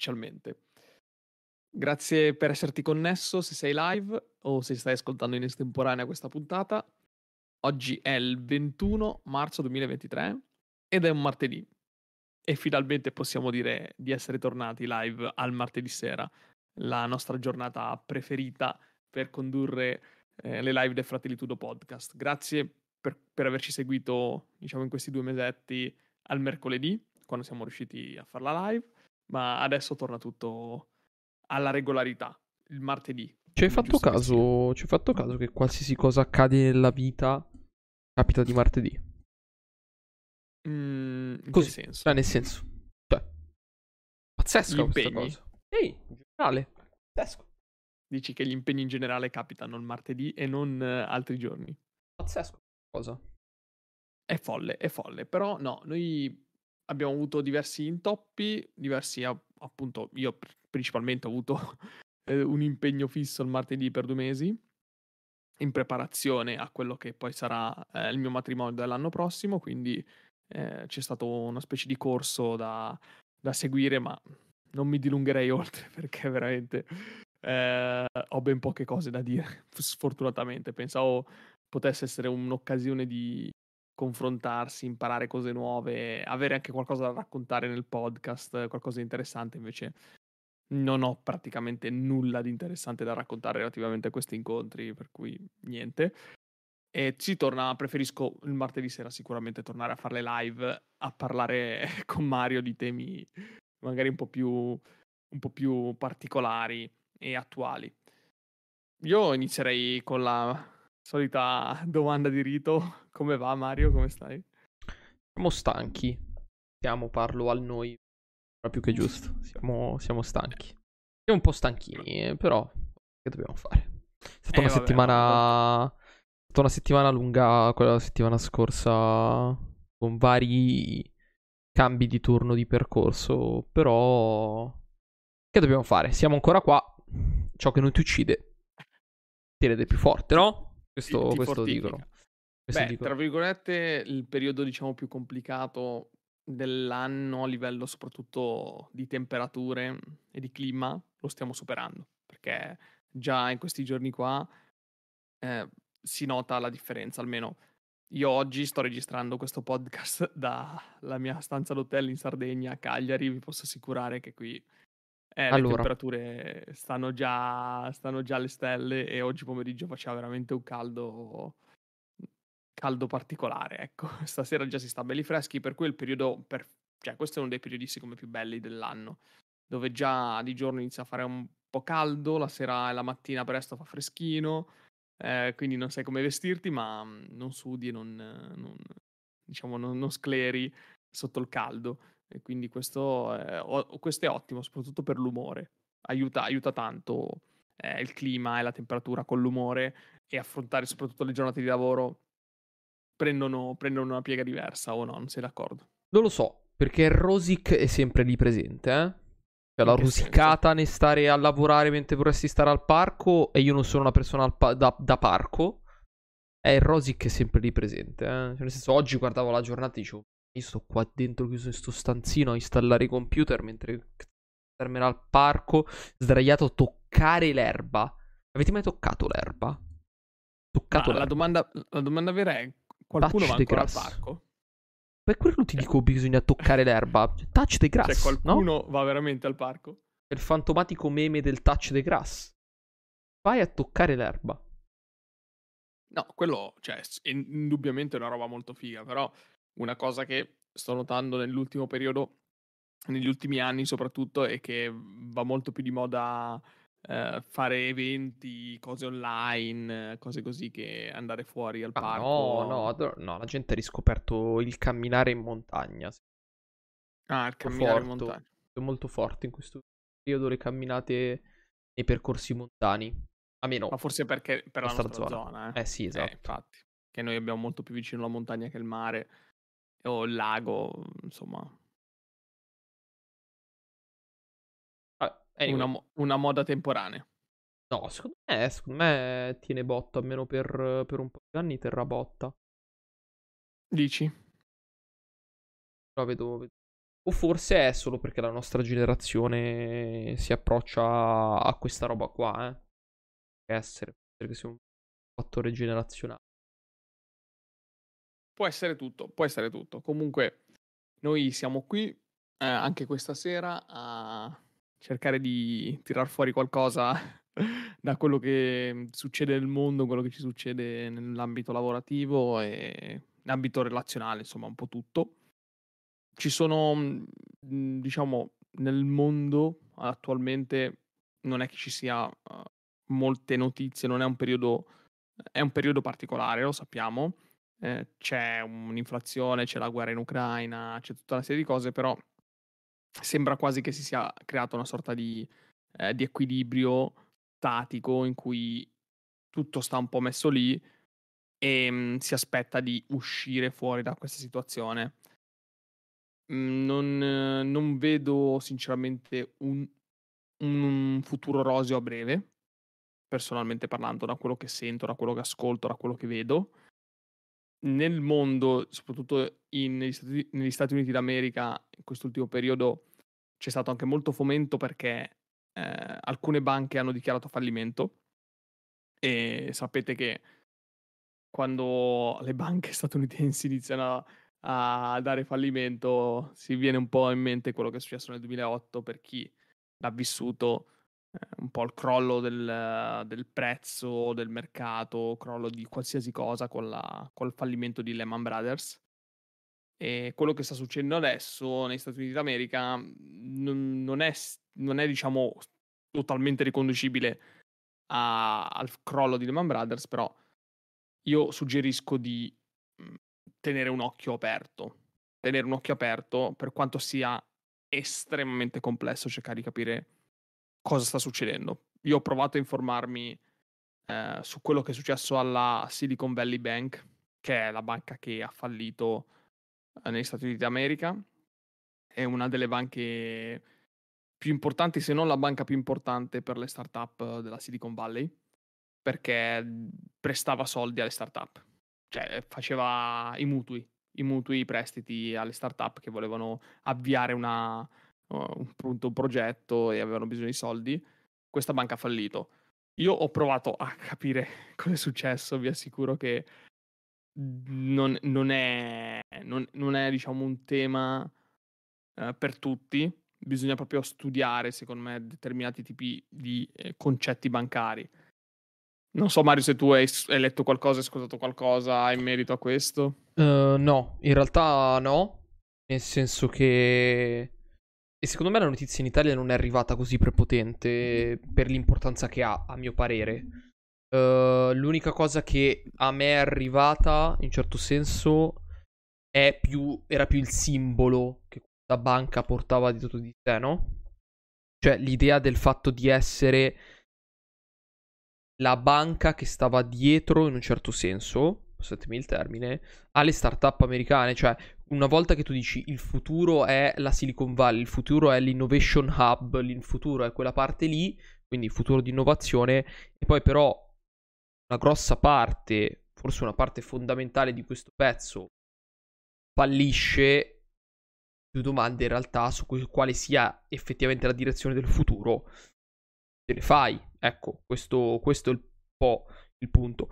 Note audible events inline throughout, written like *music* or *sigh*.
ufficialmente. Grazie per esserti connesso se sei live o se stai ascoltando in estemporanea questa puntata. Oggi è il 21 marzo 2023 ed è un martedì. E finalmente possiamo dire di essere tornati live al martedì sera, la nostra giornata preferita per condurre eh, le live del Fratellitudo Podcast. Grazie per, per averci seguito, diciamo, in questi due mesetti al mercoledì, quando siamo riusciti a fare la live, ma adesso torna tutto alla regolarità, il martedì. Ci hai fatto, caso, ci hai fatto caso che qualsiasi cosa accade nella vita capita di martedì? Mm, in Così, che senso? Cioè, nel senso, cioè, pazzesca Gli questa cosa. Ehi, in generale, pazzesco. Dici che gli impegni in generale capitano il martedì e non eh, altri giorni. Pazzesco cosa. È folle, è folle. Però no, noi abbiamo avuto diversi intoppi, diversi appunto, io pr- principalmente ho avuto *laughs* eh, un impegno fisso il martedì per due mesi in preparazione a quello che poi sarà eh, il mio matrimonio dell'anno prossimo, quindi eh, c'è stato una specie di corso da, da seguire, ma non mi dilungherei *laughs* oltre perché veramente eh, ho ben poche cose da dire, *laughs* sfortunatamente. Pensavo potesse essere un'occasione di confrontarsi, imparare cose nuove, avere anche qualcosa da raccontare nel podcast, qualcosa di interessante, invece non ho praticamente nulla di interessante da raccontare relativamente a questi incontri, per cui niente. E si torna, preferisco il martedì sera sicuramente tornare a fare le live, a parlare *laughs* con Mario di temi magari un po' più, un po' più particolari e attuali. Io inizierei con la solita domanda di rito. Come va Mario? Come stai? Siamo stanchi. Siamo, parlo al noi. Proprio che giusto. Siamo, siamo stanchi. Siamo un po' stanchini, però che dobbiamo fare? È stata Eh, una vabbè, settimana. È stata una settimana lunga quella settimana scorsa. Con vari cambi di turno di percorso. Però. Che dobbiamo fare? Siamo ancora qua. Ciò che non ti uccide. Ti rende più forte, no? Questo, Ti- questo dicono. Questo Beh, dicono. tra virgolette, il periodo diciamo più complicato dell'anno a livello soprattutto di temperature e di clima lo stiamo superando, perché già in questi giorni qua eh, si nota la differenza, almeno io oggi sto registrando questo podcast *laughs* dalla mia stanza d'hotel in Sardegna a Cagliari, vi posso assicurare che qui eh, le Allora. temperature stanno già, stanno già alle stelle e oggi pomeriggio faceva veramente un caldo caldo particolare, ecco. *laughs* Stasera già si sta belli freschi, per cui il periodo, per... cioè questo è uno dei periodi secondo me più belli dell'anno, dove già di giorno inizia a fare un po' caldo, la sera e la mattina presto fa freschino, eh, quindi non sai come vestirti, ma mm, non sudi e non, eh, non- diciamo, non, non scleri sotto il caldo. E quindi questo è, o- questo è ottimo, soprattutto per l'umore. Aiuta, aiuta tanto eh, il clima e la temperatura con l'umore e affrontare soprattutto le giornate di lavoro prendono, prendono una piega diversa o no, non sei d'accordo? Non lo so, perché il Rosic è sempre lì presente, eh? Cioè, la rosicata nel stare a lavorare mentre vorresti stare al parco e io non sono una persona pa- da, da parco. È il Rosic è sempre lì presente, eh? Cioè, nel senso, oggi guardavo la giornata e dicevo, io sto qua dentro chiuso in sto stanzino a installare i computer mentre starmene al parco, sdraiato a toccare l'erba. Avete mai toccato l'erba? Toccato la l'erba. domanda, la domanda vera è: qualcuno Touch va ancora al grass. parco? Per quello ti dico bisogna toccare l'erba. Touch the grass, Cioè, no? qualcuno va veramente al parco? il fantomatico meme del touch the grass. Vai a toccare l'erba. No, quello, cioè, indubbiamente è una roba molto figa, però una cosa che sto notando nell'ultimo periodo, negli ultimi anni soprattutto, è che va molto più di moda eh, fare eventi, cose online, eh, cose così, che andare fuori al Ah, parco. no, no, no, la gente ha riscoperto il camminare in montagna. Ah, il camminare in forte. montagna. È molto forte in questo periodo le camminate nei percorsi montani. A meno Ma forse perché per la nostra nostra zona. zona, eh. Eh sì, Eh, esatto. infatti, che noi abbiamo molto più vicino la montagna che il mare o il lago, insomma, Ah, anyway, una, una moda temporanea. No, secondo me, secondo me tiene botta, almeno per, per un po' di anni terrà botta. Dici? Però vedo, vedo O forse è solo perché la nostra generazione si approccia a questa roba qua, eh. Può essere, perché sia un fattore generazionale. Può essere tutto, può essere tutto. Comunque, noi siamo qui eh, anche questa sera a cercare di tirar fuori qualcosa *laughs* da quello che succede nel mondo, quello che ci succede nell'ambito lavorativo e nell'ambito relazionale, insomma, un po' tutto. Ci sono, mhmm, diciamo, nel mondo attualmente non è che ci sia uh, molte notizie, non è un periodo, è un periodo particolare, lo sappiamo. Eh, c'è un'inflazione, c'è la guerra in Ucraina, c'è tutta una serie di cose, però sembra quasi che si sia creata una sorta di, eh, di equilibrio statico in cui tutto sta un po' messo lì e mh, mhmm, si aspetta di uscire fuori da questa situazione. Mhmm, non, non vedo sinceramente un, un futuro roseo a breve, personalmente parlando, da quello che sento, da quello che ascolto, da quello che vedo. Nel mondo, soprattutto in, negli, Stati, negli Stati Uniti d'America, in quest'ultimo periodo c'è stato anche molto fomento perché eh, alcune banche hanno dichiarato fallimento. E sapete che quando le banche *laughs* statunitensi iniziano a, a dare fallimento si viene un po' in mente quello che è successo nel 2008 per chi l'ha vissuto un po' il crollo del, del, prezzo del mercato, crollo di qualsiasi cosa con la, col fallimento di Lehman Brothers. E quello che sta succedendo adesso negli Stati Uniti d'America non, non, è, non è, diciamo, totalmente riconducibile a, al crollo di Lehman Brothers, però io suggerisco di mhmm, tenere un occhio aperto. Tenere un occhio aperto per quanto sia estremamente complesso cercare di capire cosa sta succedendo. Io ho provato a informarmi eh, su quello che è successo alla Silicon Valley Bank, che è la banca che ha fallito eh, negli Stati Uniti d'America. È una delle banche più importanti, se non la banca più importante per le startup della Silicon Valley, perché prestava soldi alle startup, cioè faceva i mutui, i mutui, i prestiti alle startup che volevano avviare una, un, un progetto e avevano bisogno di soldi. Questa banca ha fallito. Io ho provato a capire *laughs* cosa è successo, vi assicuro che non, non, è, non, non è, diciamo, un tema eh, per tutti bisogna proprio studiare, secondo me, determinati tipi di eh, concetti bancari. Non so, Mario, se tu hai, hai letto qualcosa, hai ascoltato qualcosa in merito a questo. Uh, no, in realtà no. Nel senso che. E secondo me la notizia in Italia non è arrivata così prepotente per l'importanza che ha, a mio parere. Uh, l'unica cosa che a me è arrivata, in certo senso, è più, era più il simbolo che la banca portava dietro di sé, no? Cioè l'idea del fatto di essere la banca che stava dietro, in un certo senso, passatemi il termine, alle startup americane. Cioè, una volta che tu dici il futuro è la Silicon Valley, il futuro è l'innovation hub, il futuro è quella parte lì, quindi il futuro di innovazione, e poi però una grossa parte, forse una parte fondamentale di questo pezzo, fallisce più domande in realtà su quale sia effettivamente la direzione del futuro, te ne fai. Ecco, questo, questo è un po' il punto.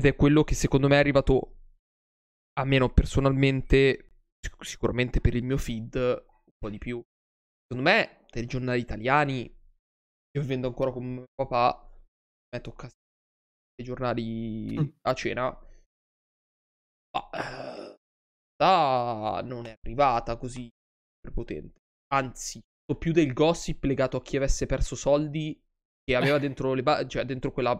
Ed è quello che secondo me è arrivato, a meno personalmente, sicuramente per il mio feed, un po' di più. Secondo me, per i giornali italiani, io vivendo ancora con mio papà, a me tocca i giornali mm. a cena. Ma eh, non è arrivata così prepotente. Anzi, più del gossip legato a chi avesse perso soldi che aveva *laughs* dentro, le ba- cioè dentro quella,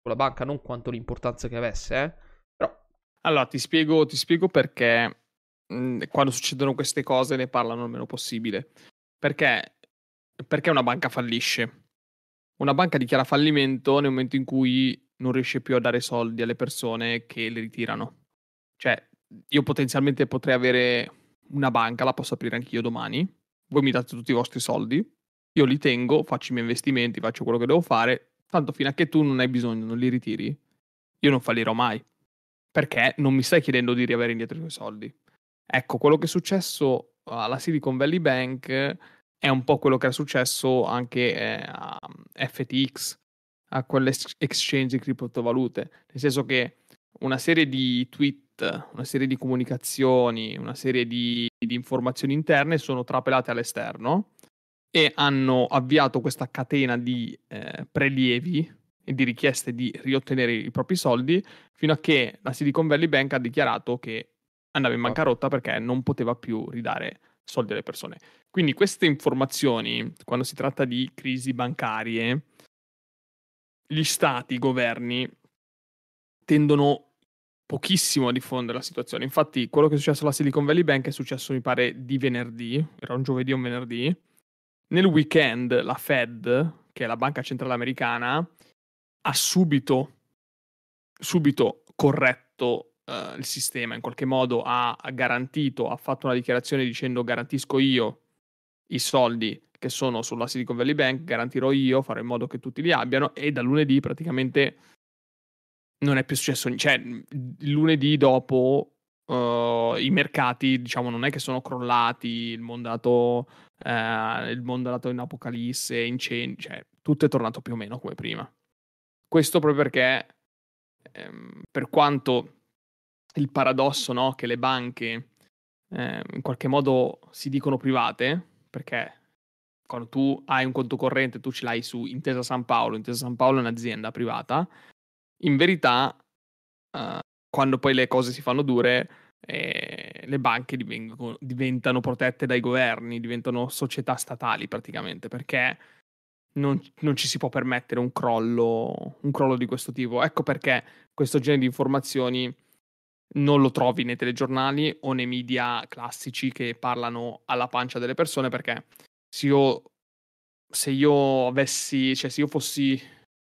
quella, banca, non quanto l'importanza che avesse, eh. Però... Allora, ti spiego, ti spiego perché mh, quando succedono queste cose ne parlano il meno possibile. Perché, perché una banca fallisce? Una banca dichiara fallimento nel momento in cui non riesce più a dare soldi alle persone che le ritirano. Cioè, io potenzialmente potrei avere una banca, la posso aprire anch'io domani, voi mi date tutti i vostri soldi, io li tengo, faccio i miei investimenti, faccio quello che devo fare, tanto fino a che tu non hai bisogno, non li ritiri, io non fallirò mai, perché non mi stai chiedendo di riavere indietro i tuoi soldi. Ecco, quello che è successo alla Silicon Valley Bank è un po' quello che è successo anche eh, a FTX, a quelle exchange di criptovalute, nel senso che una serie di tweet, una serie di comunicazioni, una serie di, di informazioni interne sono trapelate all'esterno e hanno avviato questa catena di eh, prelievi e di richieste di riottenere i propri soldi fino a che la Silicon Valley Bank ha dichiarato che andava in bancarotta perché non poteva più ridare soldi alle persone. Quindi queste informazioni, quando si tratta di crisi bancarie, gli stati, i governi tendono pochissimo a diffondere la situazione. Infatti, quello che è successo alla Silicon Valley Bank è successo, mi pare, di venerdì, era un giovedì o un venerdì. Nel weekend la Fed, che è la banca centrale americana, ha subito, subito corretto uh, il sistema, in qualche modo ha, ha garantito, ha fatto una dichiarazione dicendo garantisco io i soldi che sono sulla Silicon Valley Bank, garantirò io, farò in modo che tutti li abbiano e da lunedì praticamente non è più successo, cioè lunedì dopo uh, i mercati diciamo non è che sono crollati, il mondo è andato, uh, il mondo è andato in apocalisse, incendi, cioè tutto è tornato più o meno come prima. Questo proprio perché ehm, per quanto il paradosso no, che le banche eh, in qualche modo si dicono private, perché quando tu hai un conto corrente, tu ce l'hai su Intesa San Paolo, Intesa San Paolo è un'azienda privata, in verità, uh, quando poi le cose si fanno dure, eh, le banche divengono, diventano protette dai governi, diventano società statali praticamente, perché non, non, ci si può permettere un crollo, un crollo di questo tipo. Ecco perché questo genere di informazioni non lo trovi nei telegiornali o nei media classici che parlano alla pancia delle persone perché se io, se io avessi, cioè se io fossi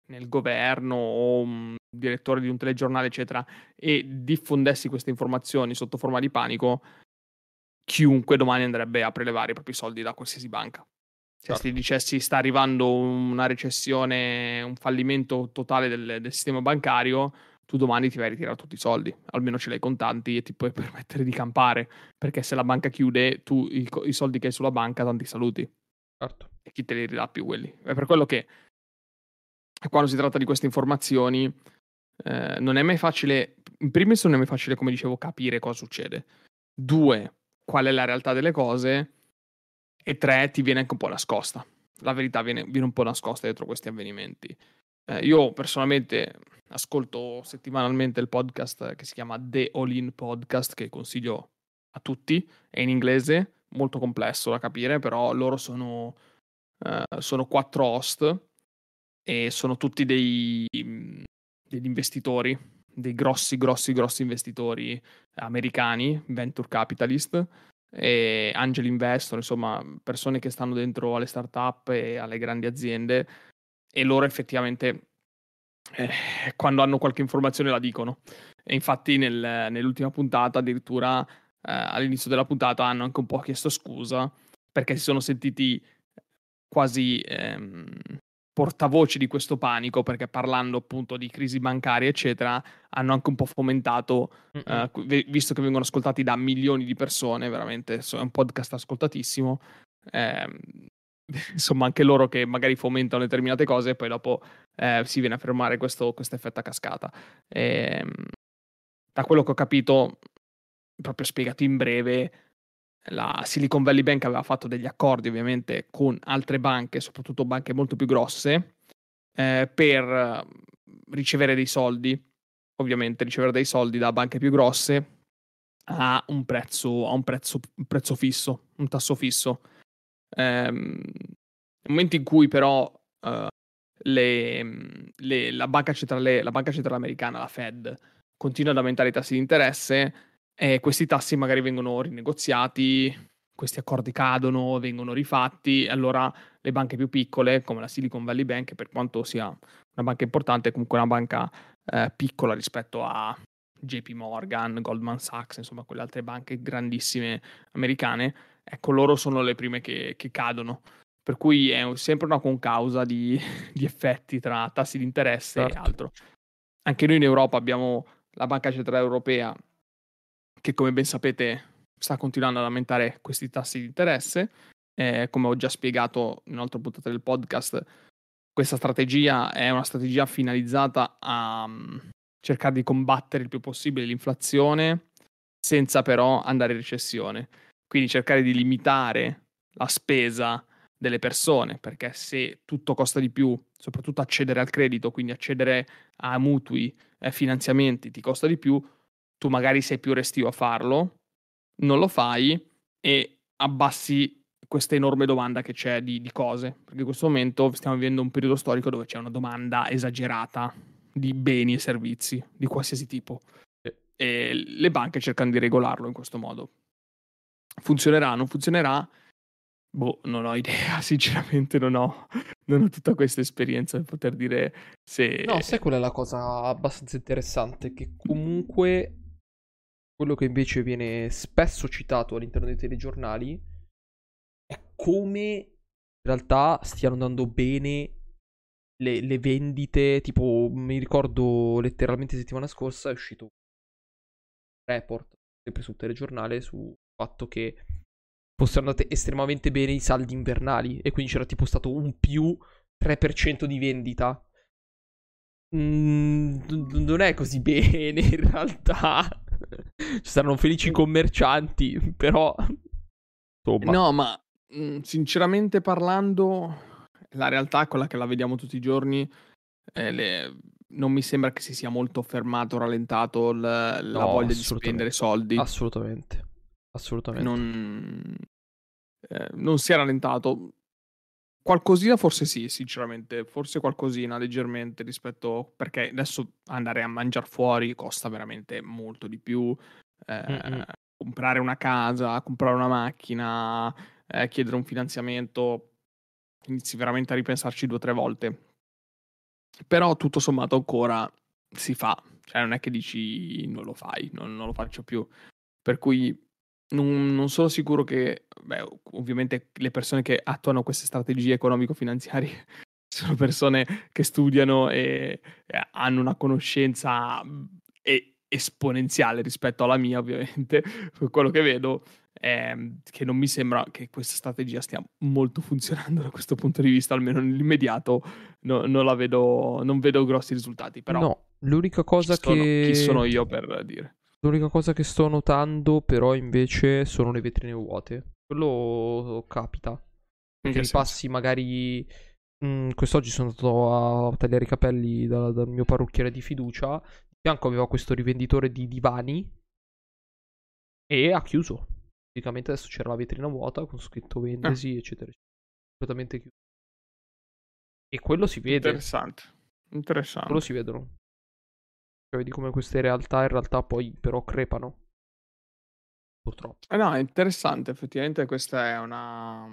nel governo o un direttore di un telegiornale, eccetera, e diffondessi queste informazioni sotto forma di panico, chiunque domani andrebbe a prelevare i propri soldi da qualsiasi banca. Se certo. ti dicessi sta arrivando una recessione, un fallimento totale del, del sistema bancario, tu domani ti vai a ritirare tutti i soldi, almeno ce l'hai contanti e ti puoi *laughs* permettere di campare, perché se la banca chiude, tu i, i soldi che hai sulla banca, tanti saluti. Certo. E chi te li ridà più quelli? È per quello che *laughs* quando si tratta di queste informazioni eh, non è mai facile, in primis non è mai facile, come dicevo, capire cosa succede. Due, qual è la realtà delle cose. E tre, ti viene anche un po' nascosta. La verità viene, viene un po' nascosta dietro questi avvenimenti. Eh, io personalmente ascolto settimanalmente il podcast che si chiama The All In Podcast, che consiglio a tutti, è in inglese, molto complesso da capire, però loro sono, uh, sono quattro host e sono tutti dei, degli investitori, dei grossi, grossi, grossi investitori americani, venture capitalist, e angel investor, insomma, persone che stanno dentro alle startup e alle grandi aziende e loro effettivamente eh, quando hanno qualche informazione la dicono. E infatti nel, nell'ultima puntata addirittura eh, all'inizio della puntata hanno anche un po' chiesto scusa perché si sono sentiti quasi ehm, portavoce di questo panico perché parlando appunto di crisi bancaria eccetera hanno anche un po' fomentato uh, visto che vengono ascoltati da milioni di persone veramente è un podcast ascoltatissimo eh, *laughs* insomma anche loro che magari fomentano determinate cose e poi dopo eh, si viene a fermare questo effetto a cascata. Ehm, da quello che ho capito, proprio spiegato in breve, la Silicon Valley Bank aveva fatto degli accordi ovviamente con altre banche, soprattutto banche molto più grosse, eh, per ricevere dei soldi, ovviamente ricevere dei soldi da banche più grosse a un prezzo, a un prezzo, un prezzo fisso, un tasso fisso. Ehm, nel momento in cui però uh, le, le, la, banca centrale, la banca centrale americana, la Fed, continua ad aumentare i tassi di interesse e questi tassi magari vengono rinegoziati, questi accordi cadono, vengono rifatti, allora le banche più piccole, come la Silicon Valley Bank, per quanto sia una banca importante, è comunque una banca eh, piccola rispetto a JP Morgan, Goldman Sachs, insomma quelle altre banche grandissime americane, ecco loro sono le prime che, che cadono. Per cui è sempre una concausa di, di effetti tra tassi di interesse certo. e altro. Anche noi in Europa abbiamo la Banca Centrale Europea, che come ben sapete sta continuando ad aumentare questi tassi di interesse. Eh, come ho già spiegato in un'altra puntata del podcast, questa strategia è una strategia finalizzata a um, cercare di combattere il più possibile l'inflazione senza però andare in recessione. Quindi cercare di limitare la spesa delle persone, perché se tutto costa di più, soprattutto accedere al credito, quindi accedere a mutui, e finanziamenti ti costa di più, tu magari sei più restio a farlo, non lo fai e abbassi questa enorme domanda che c'è di, di, cose, perché in questo momento stiamo vivendo un periodo storico dove c'è una domanda esagerata di beni e servizi di qualsiasi tipo e le banche cercano di regolarlo in questo modo. Funzionerà, non funzionerà? Boh, non ho idea, *laughs* sinceramente non ho, non ho tutta questa esperienza per poter dire se... No, sai qual è la cosa abbastanza interessante? Che comunque quello che invece viene spesso citato all'interno dei telegiornali è come in realtà stiano andando bene le, le vendite. Tipo, mi ricordo letteralmente settimana scorsa è uscito un report, sempre sul telegiornale, sul fatto che fossero andate estremamente bene i saldi invernali e quindi c'era tipo stato un più 3% di vendita. Mm, non è così *laughs* bene in realtà. Ci saranno felici commercianti, però... Insomma. No, ma mh, sinceramente parlando, la realtà è quella che la vediamo tutti i giorni. Eh, le... Non mi sembra che si sia molto fermato, rallentato l- la no, voglia di spendere soldi. Assolutamente. Assolutamente. Non, eh, non si è rallentato. Qualcosina forse sì, sinceramente, forse qualcosina leggermente rispetto perché adesso andare a mangiare fuori costa veramente molto di più. Eh, comprare una casa, comprare una macchina, eh, chiedere un finanziamento, inizi veramente a ripensarci due o tre volte. Però tutto sommato ancora si fa, cioè non è che dici non lo fai, non, non lo faccio più. Per cui non, non sono sicuro che, beh, ovviamente le persone che attuano queste strategie economico-finanziarie *laughs* sono persone che studiano e, e hanno una conoscenza e, esponenziale rispetto alla mia, ovviamente. *laughs* Quello che vedo è che non mi sembra che questa strategia stia molto funzionando da questo punto di vista, almeno nell'immediato no, non la vedo, non vedo grossi risultati. Però no, l'unica cosa chi sono, che... Chi sono io per dire? L'unica cosa che sto notando, però, invece, sono le vetrine vuote. Quello capita. Perché ripassi magari. Mm, quest'oggi sono andato a tagliare i capelli da, dal mio parrucchiere di fiducia. Di fianco aveva questo rivenditore di divani. E ha chiuso. Praticamente adesso c'era la vetrina vuota con scritto vendesi, ah. eccetera, Completamente chiuso. E quello si vede. Interessante. Interessante. Quello si vedono. Cioè, vedi come queste realtà in realtà poi però crepano. Purtroppo. Eh no, è interessante, effettivamente questa è una,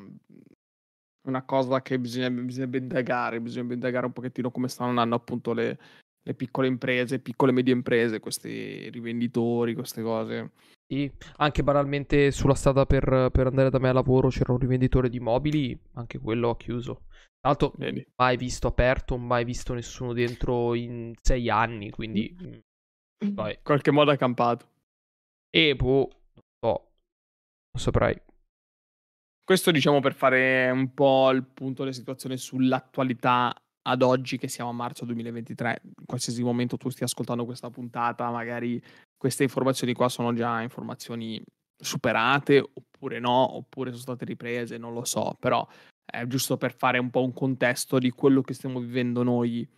una cosa che bisogna, bisogna indagare, bisogna indagare un pochettino come stanno andando appunto le, le piccole imprese, piccole e medie imprese, questi rivenditori, queste cose. Sì, anche banalmente sulla strada per, per, andare da me a lavoro c'era un rivenditore di mobili, anche quello ha chiuso. Tra l'altro, Vedi. mai visto aperto, mai visto nessuno dentro in sei anni, quindi... Mm. Vai. Qualche modo ha campato. E boh, oh, non saprei. Questo diciamo per fare un po' il punto della situazione sull'attualità ad oggi che siamo a marzo 2023. In qualsiasi momento tu stia ascoltando questa puntata, magari queste informazioni qua sono già informazioni superate oppure no, oppure sono state riprese, non lo so, però è giusto per fare un po' un contesto di quello che stiamo vivendo noi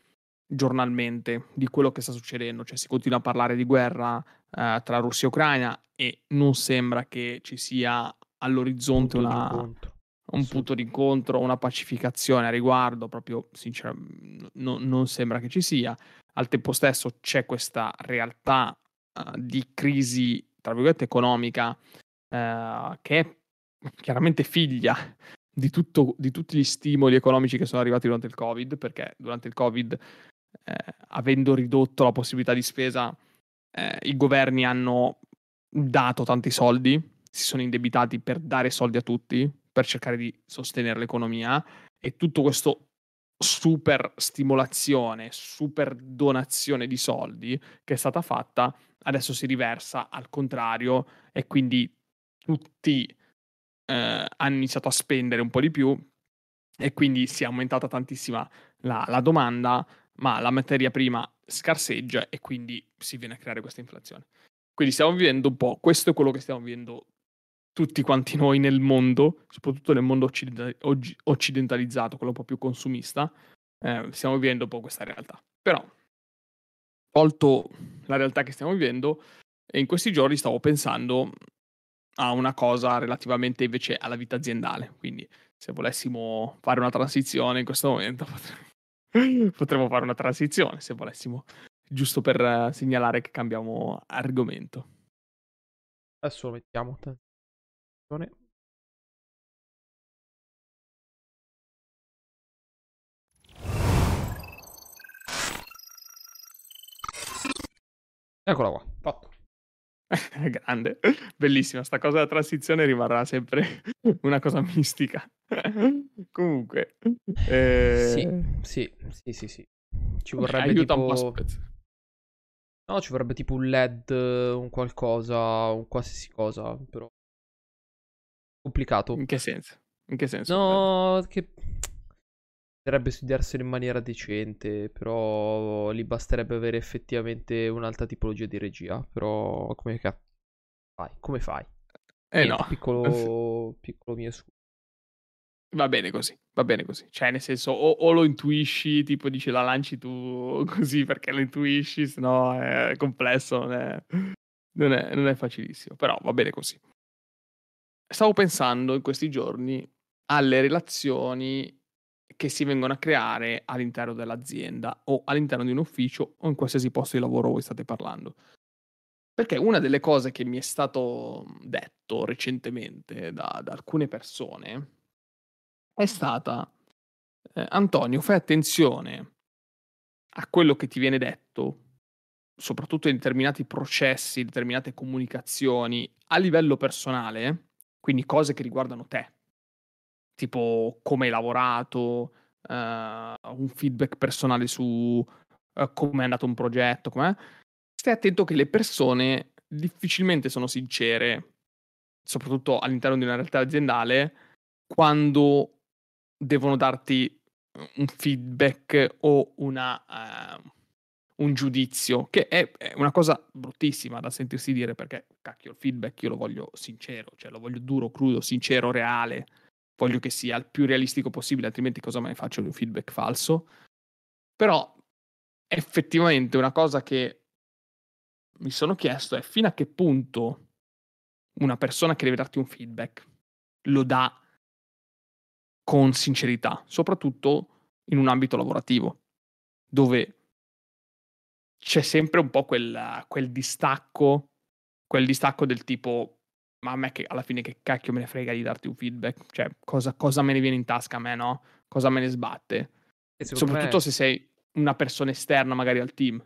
giornalmente, di quello che sta succedendo. Cioè si continua a parlare di guerra eh, tra Russia e Ucraina e non sembra che ci sia all'orizzonte punto una, un punto d'incontro, una pacificazione a riguardo, proprio sinceramente no, non sembra che ci sia. Al tempo stesso c'è questa realtà di crisi, tra virgolette, economica uh, che è chiaramente figlia di, tutto, di tutti gli stimoli economici che sono arrivati durante il Covid, perché durante il Covid, eh, avendo ridotto la possibilità di spesa, eh, i governi hanno dato tanti soldi, si sono indebitati per dare soldi a tutti, per cercare di sostenere l'economia e tutto questo super stimolazione, super donazione di soldi che è stata fatta, adesso si riversa al contrario e quindi tutti eh, hanno iniziato a spendere un po' di più e quindi si è aumentata tantissima la, la domanda, ma la materia prima scarseggia e quindi si viene a creare questa inflazione. Quindi stiamo vivendo un po', questo è quello che stiamo vivendo tutti quanti noi nel mondo, soprattutto nel mondo occidentalizzato, quello un po' più consumista, eh, stiamo vivendo un po' questa realtà. Però, tolto la realtà che stiamo vivendo, in questi giorni stavo pensando a una cosa relativamente invece alla vita aziendale. Quindi, se volessimo fare una transizione in questo momento, *laughs* potremmo, fare una transizione, se volessimo, giusto per segnalare che cambiamo argomento. Adesso lo mettiamo. Eccola qua, fatto. *laughs* Grande, bellissima. Sta cosa della transizione rimarrà sempre *laughs* una cosa mistica. *laughs* Comunque, eh... sì, sì, sì, sì, sì. Ci vorrebbe Aiuta tipo... un po' No, ci vorrebbe tipo un LED, un qualcosa, un qualsiasi cosa, però complicato. In che senso? In che senso? No, che Potrebbe studiarselo in maniera decente, però gli basterebbe avere effettivamente un'altra tipologia di regia. Però come cazzo fai? Come fai? Eh Niente, no. Piccolo, *laughs* piccolo mio su. Va bene così, va bene così. Cioè, nel senso, o, o, lo intuisci, tipo dici la lanci tu *laughs* così perché lo intuisci, se no è complesso, non è, non, è, non è facilissimo. Però va bene così. Stavo pensando in questi giorni alle relazioni che si vengono a creare all'interno dell'azienda o all'interno di un ufficio o in qualsiasi posto di lavoro voi state parlando. Perché una delle cose che mi è stato detto recentemente da, da alcune persone è stata eh, Antonio, fai attenzione a quello che ti viene detto, soprattutto in determinati processi, determinate comunicazioni a livello personale, quindi cose che riguardano te, tipo come hai lavorato, uh, un feedback personale su uh, come è andato un progetto, com'è. Stai attento che le persone difficilmente sono sincere, soprattutto all'interno di una realtà aziendale, quando devono darti un feedback o una, uh, un giudizio, che è, è, una cosa bruttissima da sentirsi dire perché, cacchio, il feedback io lo voglio sincero, cioè lo voglio duro, crudo, sincero, reale voglio che sia il più realistico possibile, altrimenti cosa mai faccio di un feedback falso. Però effettivamente una cosa che mi sono chiesto è fino a che punto una persona che deve darti un feedback lo dà con sincerità, soprattutto in un ambito lavorativo, dove c'è sempre un po' quel, quel distacco, quel distacco del tipo ma a me che alla fine che cacchio me ne frega di darti un feedback, cioè cosa, cosa me ne viene in tasca a me, no? Cosa me ne sbatte? Soprattutto me... se sei una persona esterna magari al team,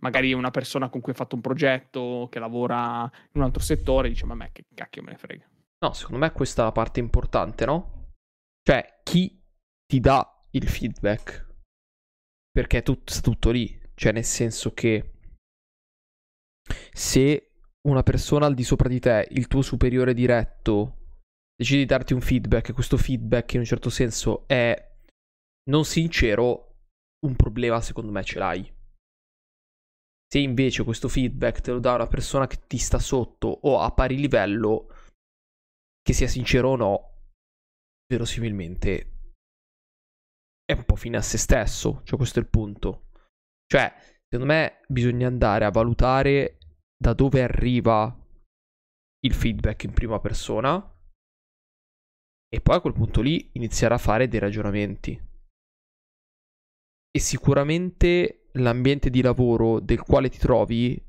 magari una persona con cui hai fatto un progetto, che lavora in un altro settore, dice ma a me che cacchio me ne frega. No, secondo me questa è la parte importante, no? Cioè, chi ti dà il feedback? Perché è tutto, tutto lì, cioè nel senso che se una persona al di sopra di te, il tuo superiore diretto, decide di darti un feedback e questo feedback in un certo senso è non sincero, un problema secondo me ce l'hai. Se invece questo feedback te lo dà una persona che ti sta sotto o a pari livello, che sia sincero o no, verosimilmente è un po' fine a se stesso. Cioè, questo è il punto. Cioè, secondo me bisogna andare a valutare da dove arriva il feedback in prima persona e poi a quel punto lì iniziare a fare dei ragionamenti. E sicuramente l'ambiente di lavoro del quale ti trovi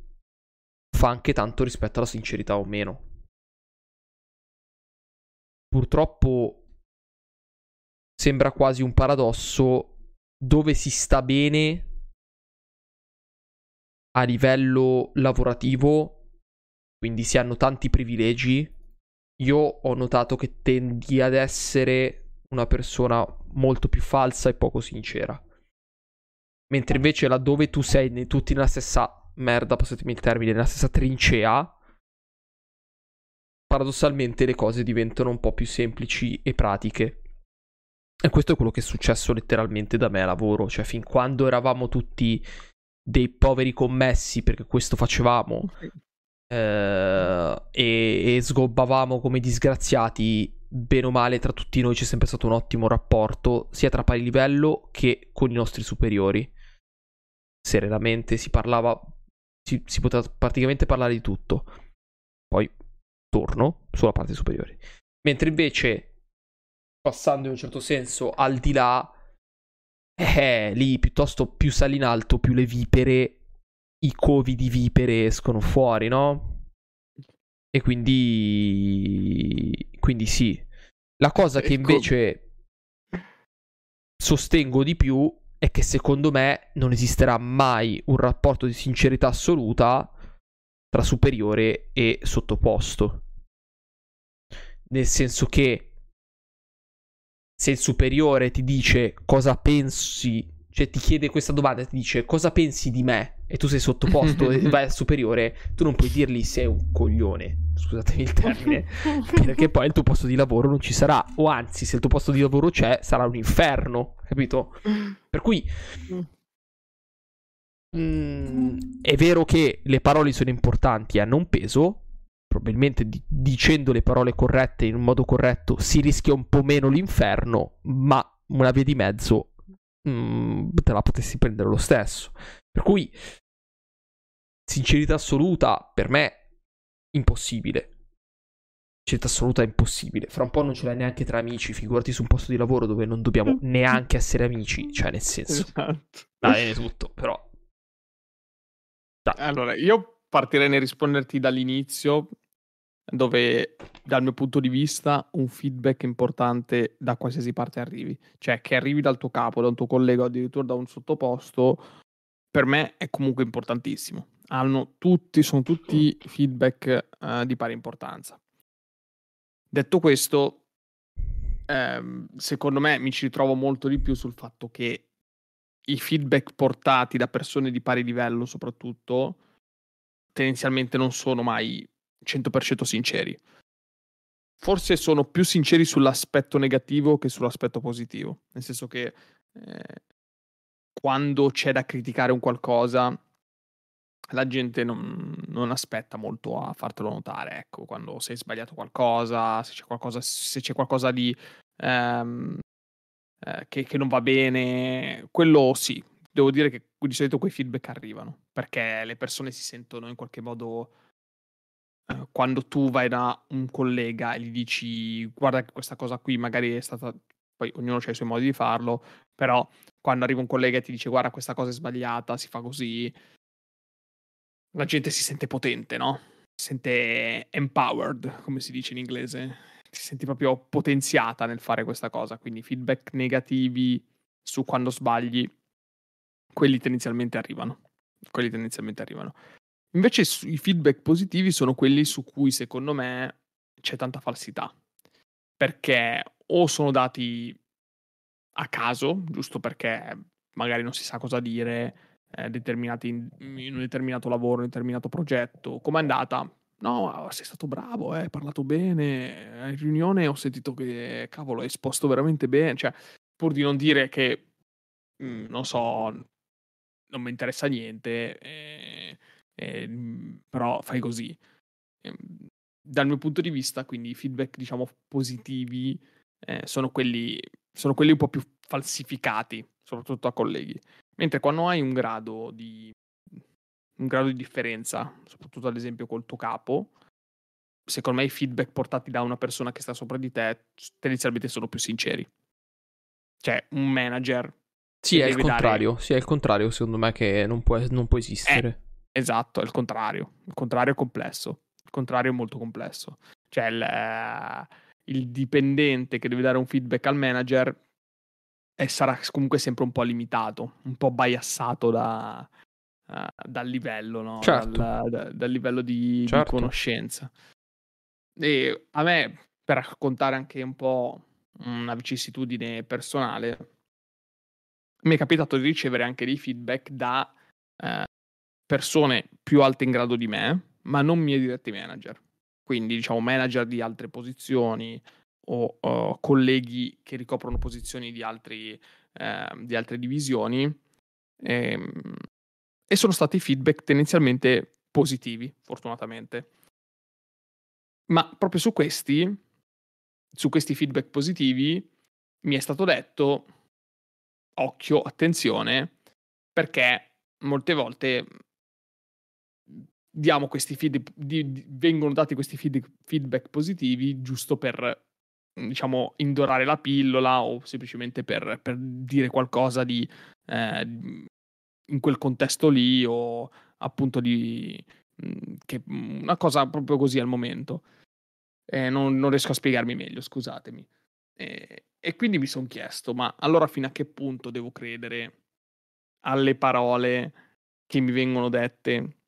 fa anche tanto rispetto alla sincerità o meno. Purtroppo sembra quasi un paradosso dove si sta bene a livello lavorativo, quindi si hanno tanti privilegi, io ho notato che tendi ad essere una persona molto più falsa e poco sincera. Mentre invece laddove tu sei tutti nella stessa merda, passatemi il termine, nella stessa trincea, paradossalmente le cose diventano un po' più semplici e pratiche. E questo è quello che è successo letteralmente da me a lavoro, cioè fin quando eravamo tutti dei poveri commessi perché questo facevamo eh, e, e sgobbavamo come disgraziati, bene o male tra tutti noi c'è sempre stato un ottimo rapporto, sia tra pari livello che con i nostri superiori. Serenamente si parlava, si, si poteva praticamente parlare di tutto. Poi torno sulla parte superiore. Mentre invece, passando in un certo senso al di là, eh, lì piuttosto più sali in alto, più le vipere, i covi di vipere escono fuori, no? E quindi, quindi sì. La cosa che invece sostengo di più è che secondo me non esisterà mai un rapporto di sincerità assoluta tra superiore e sottoposto. Nel senso che se il superiore ti dice cosa pensi, cioè ti chiede questa domanda ti dice cosa pensi di me? E tu sei sottoposto *laughs* e vai al superiore, tu non puoi dirgli sei un coglione, scusatemi il termine, *laughs* perché poi il tuo posto di lavoro non ci sarà, o anzi se il tuo posto di lavoro c'è sarà un inferno, capito? Per cui mm, è vero che le parole sono importanti e hanno un peso, probabilmente di- dicendo le parole corrette in un modo corretto si rischia un po' meno l'inferno, ma una via di mezzo mm, te la potessi prendere lo stesso. Per cui, sincerità assoluta, per me, impossibile. Sincerità assoluta è impossibile. Fra un po' non ce l'hai neanche tra amici, figurati su un posto di lavoro dove non dobbiamo *laughs* neanche essere amici, cioè nel senso... Esatto. Va bene tutto, però... Dai. Allora, io partirei nel risponderti dall'inizio dove dal mio punto di vista un feedback importante da qualsiasi parte arrivi, cioè che arrivi dal tuo capo, da un tuo collega o addirittura da un sottoposto, per me è comunque importantissimo. Hanno tutti, sono tutti feedback uh, di pari importanza. Detto questo, ehm, secondo me mi ci ritrovo molto di più sul fatto che i feedback portati da persone di pari livello, soprattutto, tendenzialmente non sono mai 100% sinceri. Forse sono più sinceri sull'aspetto negativo che sull'aspetto positivo, nel senso che eh, quando c'è da criticare un qualcosa, la gente non, non, aspetta molto a fartelo notare, ecco, quando sei sbagliato qualcosa, se c'è qualcosa, se c'è qualcosa di ehm, eh, che, che, non va bene, quello sì, devo dire che di solito quei feedback arrivano, perché le persone si sentono in qualche modo eh, quando tu vai da un collega e gli dici guarda che questa cosa qui magari è stata poi ognuno ha i suoi modi di farlo, però quando arriva un collega e ti dice guarda questa cosa è sbagliata, si fa così, la gente si sente potente, no? Si sente empowered, come si dice in inglese, ti senti proprio potenziata nel fare questa cosa, quindi feedback negativi su quando sbagli, quelli tendenzialmente arrivano. Quelli tendenzialmente arrivano. Invece i feedback positivi sono quelli su cui secondo me c'è tanta falsità, perché o sono dati a caso, giusto perché magari non si sa cosa dire eh, determinati in, un determinato lavoro, in un determinato progetto, com'è andata? No, sei stato bravo, eh, hai parlato bene, in riunione ho sentito che, cavolo, hai esposto veramente bene, cioè, pur di non dire che, mh, mm, non so, non mi interessa niente, eh, eh, però fai così. Eh, dal mio punto di vista, quindi i feedback, diciamo, positivi eh, sono, quelli, sono quelli un po' più falsificati, soprattutto a colleghi. Mentre quando hai un grado di, un grado di differenza, soprattutto ad esempio col tuo capo, secondo me i feedback portati da una persona che sta sopra di te tendenzialmente sono più sinceri. Cioè, un manager. Sì, è il contrario. Dare... Sì, è il contrario, secondo me, che non può, non può esistere. Eh, Esatto, è il contrario. Il contrario è complesso. Il contrario è molto complesso. Cioè, il, eh, il dipendente che deve dare un feedback al manager e sarà comunque sempre un po' limitato, un po' biassato da, uh, dal livello, no? certo. dal, da, dal, livello di, certo. di, conoscenza. E a me, per raccontare anche un po' una vicissitudine personale, mi è capitato di ricevere anche dei feedback da uh, persone più alte in grado di me, ma non miei diretti manager. quindi diciamo manager di altre posizioni o, o colleghi che ricoprono posizioni di, altri, eh, di altre divisioni e, ehm, e sono stati feedback tendenzialmente positivi, fortunatamente. Ma proprio su questi, su questi feedback positivi, mi è stato detto, occhio, attenzione, perché molte volte diamo questi feedback, di, di, vengono dati questi feed, feedback positivi giusto per, diciamo, indorare la pillola o semplicemente per, per dire qualcosa di, eh, in quel contesto lì o appunto di, che, una cosa proprio così al momento. Eh, non, non, riesco a spiegarmi meglio, scusatemi. Eh, e quindi mi sono chiesto, ma allora fino a che punto devo credere alle parole che mi vengono dette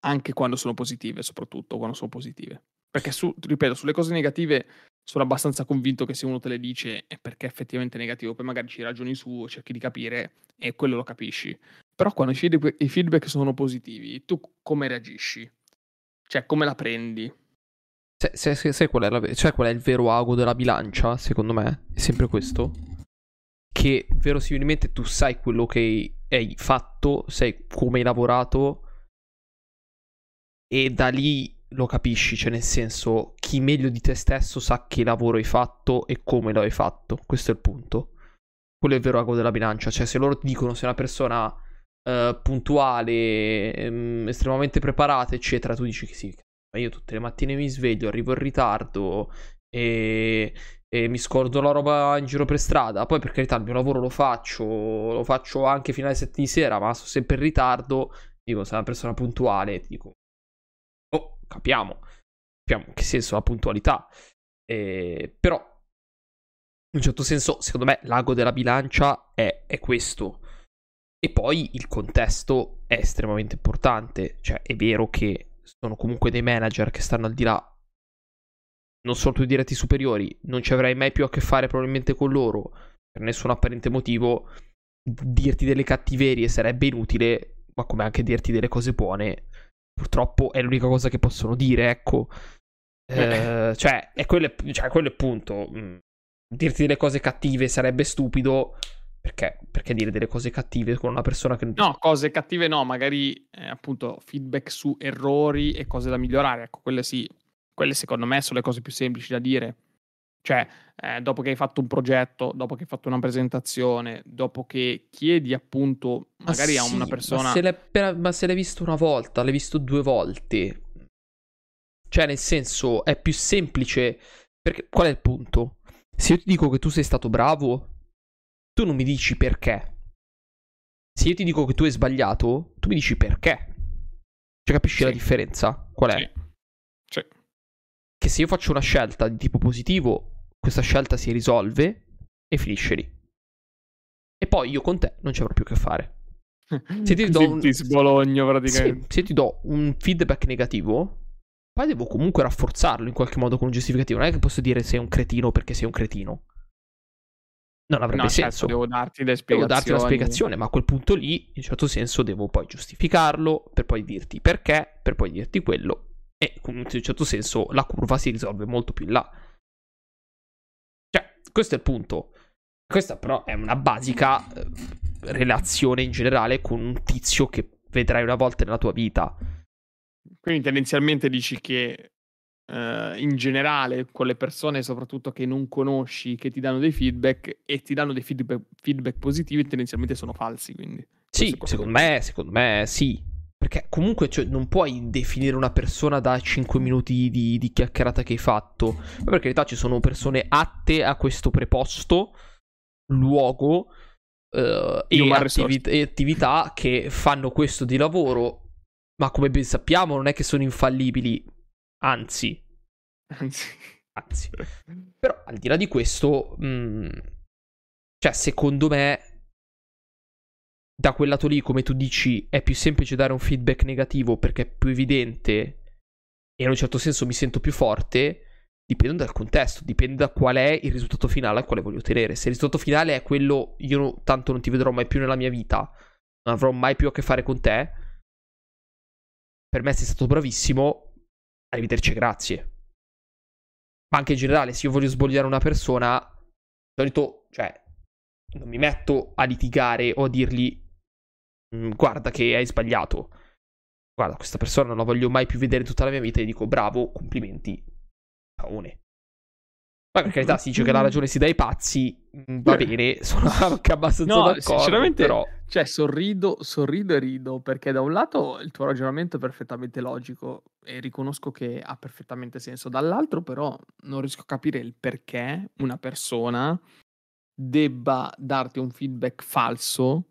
anche quando sono positive, soprattutto quando sono positive. Perché, su, ripeto, sulle cose negative sono abbastanza convinto che se uno te le dice è perché è effettivamente negativo, poi magari ci ragioni su, cerchi di capire e quello lo capisci. Però quando i feedback, sono positivi, tu come reagisci? Cioè, come la prendi? Sai, sai, sai qual, è la, cioè, qual è il vero ago della bilancia, secondo me? È sempre questo. Che verosimilmente tu sai quello che hai fatto, sai come hai lavorato e da lì lo capisci, cioè nel senso chi meglio di te stesso sa che lavoro hai fatto e come lo hai fatto, questo è il punto. Quello è il vero ago della bilancia, cioè se loro ti dicono sei una persona uh, puntuale, um, estremamente preparata, eccetera, tu dici che sì, ma io tutte le mattine mi sveglio, arrivo in ritardo e, e mi scordo la roba in giro per strada, poi per carità il mio lavoro lo faccio, lo faccio anche fino alle 7 di sera, ma sono sempre in ritardo, dico sei una persona puntuale, ti dico Capiamo. Capiamo che senso ha puntualità. Eh, però, in un certo senso, secondo me, l'ago della bilancia è, è questo. E poi il contesto è estremamente importante. Cioè, è vero che sono comunque dei manager che stanno al di là non sono tuoi diretti superiori, non ci avrai mai più a che fare probabilmente con loro per nessun apparente motivo. Dirti delle cattiverie sarebbe inutile, ma come anche dirti delle cose buone purtroppo è l'unica cosa che possono dire, ecco. Eh, cioè, è quello, cioè, quello è il punto. Mm. Dirti delle cose cattive sarebbe stupido. Perché? Perché dire delle cose cattive con una persona che... No, cose cattive no, magari eh, appunto feedback su errori e cose da migliorare. Ecco, quelle sì. Quelle secondo me sono le cose più semplici da dire. Cioè, eh, dopo che hai fatto un progetto, dopo che hai fatto una presentazione, dopo che chiedi appunto magari sì, a una persona... Ma se, l'hai, ma se l'hai visto una volta, l'hai visto due volte. Cioè, nel senso, è più semplice... Perché qual è il punto? Se io ti dico che tu sei stato bravo, tu non mi dici perché. Se io ti dico che tu hai sbagliato, tu mi dici perché. Cioè, capisci sì. la differenza? Qual è? Sì. sì. Che se io faccio una scelta di tipo positivo, questa scelta si risolve e finisce lì. E poi io con te non ci avrò più che fare. *laughs* Se ti do un... sbologno praticamente. Sì, se ti do un feedback negativo, poi devo comunque rafforzarlo in qualche modo con un giustificativo. Non è che posso dire sei un cretino perché sei un cretino. Non avrebbe no, certo, senso. Certo, devo darti le spiegazioni. Devo darti una spiegazione, ma a quel punto lì, in un certo senso, devo poi giustificarlo per poi dirti perché, per poi dirti quello. E in un certo senso la curva si risolve molto più in là. Questo è il punto. Questa però è una basica eh, relazione in generale con un tizio che vedrai una volta nella tua vita. Quindi tendenzialmente dici che Uh, in generale con le persone soprattutto che non conosci che ti danno dei feedback e ti danno dei feedback, feedback positivi tendenzialmente sono falsi quindi sì secondo me, secondo me sì perché comunque cioè, non puoi definire una persona da 5 minuti di, di chiacchierata che hai fatto. Ma per carità ci sono persone atte a questo preposto, luogo uh, e, attivi- e, attività che fanno questo di lavoro. Ma come ben sappiamo non è che sono infallibili. Anzi. Anzi. Anzi. Però al di là di questo... Mh, mm, cioè secondo me da quel lato lì, come tu dici, è più semplice dare un feedback negativo perché è più evidente e in un certo senso mi sento più forte, dipende dal contesto, dipende da qual è il risultato finale al quale voglio ottenere. Se il risultato finale è quello, io tanto non ti vedrò mai più nella mia vita, non avrò mai più a che fare con te, per me sei stato bravissimo, arrivederci, grazie. Ma anche in generale, se io voglio spogliare una persona, di solito, cioè, non mi metto a litigare o a dirgli guarda che hai sbagliato. Guarda, questa persona non la voglio mai più vedere tutta la mia vita e dico bravo, complimenti. Paone. Poi per carità si dice che la ragione si dà ai pazzi, mm, va bene, *laughs* sono anche abbastanza no, d'accordo. Sinceramente, però... cioè, sorrido, sorrido e rido perché da un lato il tuo ragionamento è perfettamente logico e riconosco che ha perfettamente senso, dall'altro però non riesco a capire il perché una persona debba darti un feedback falso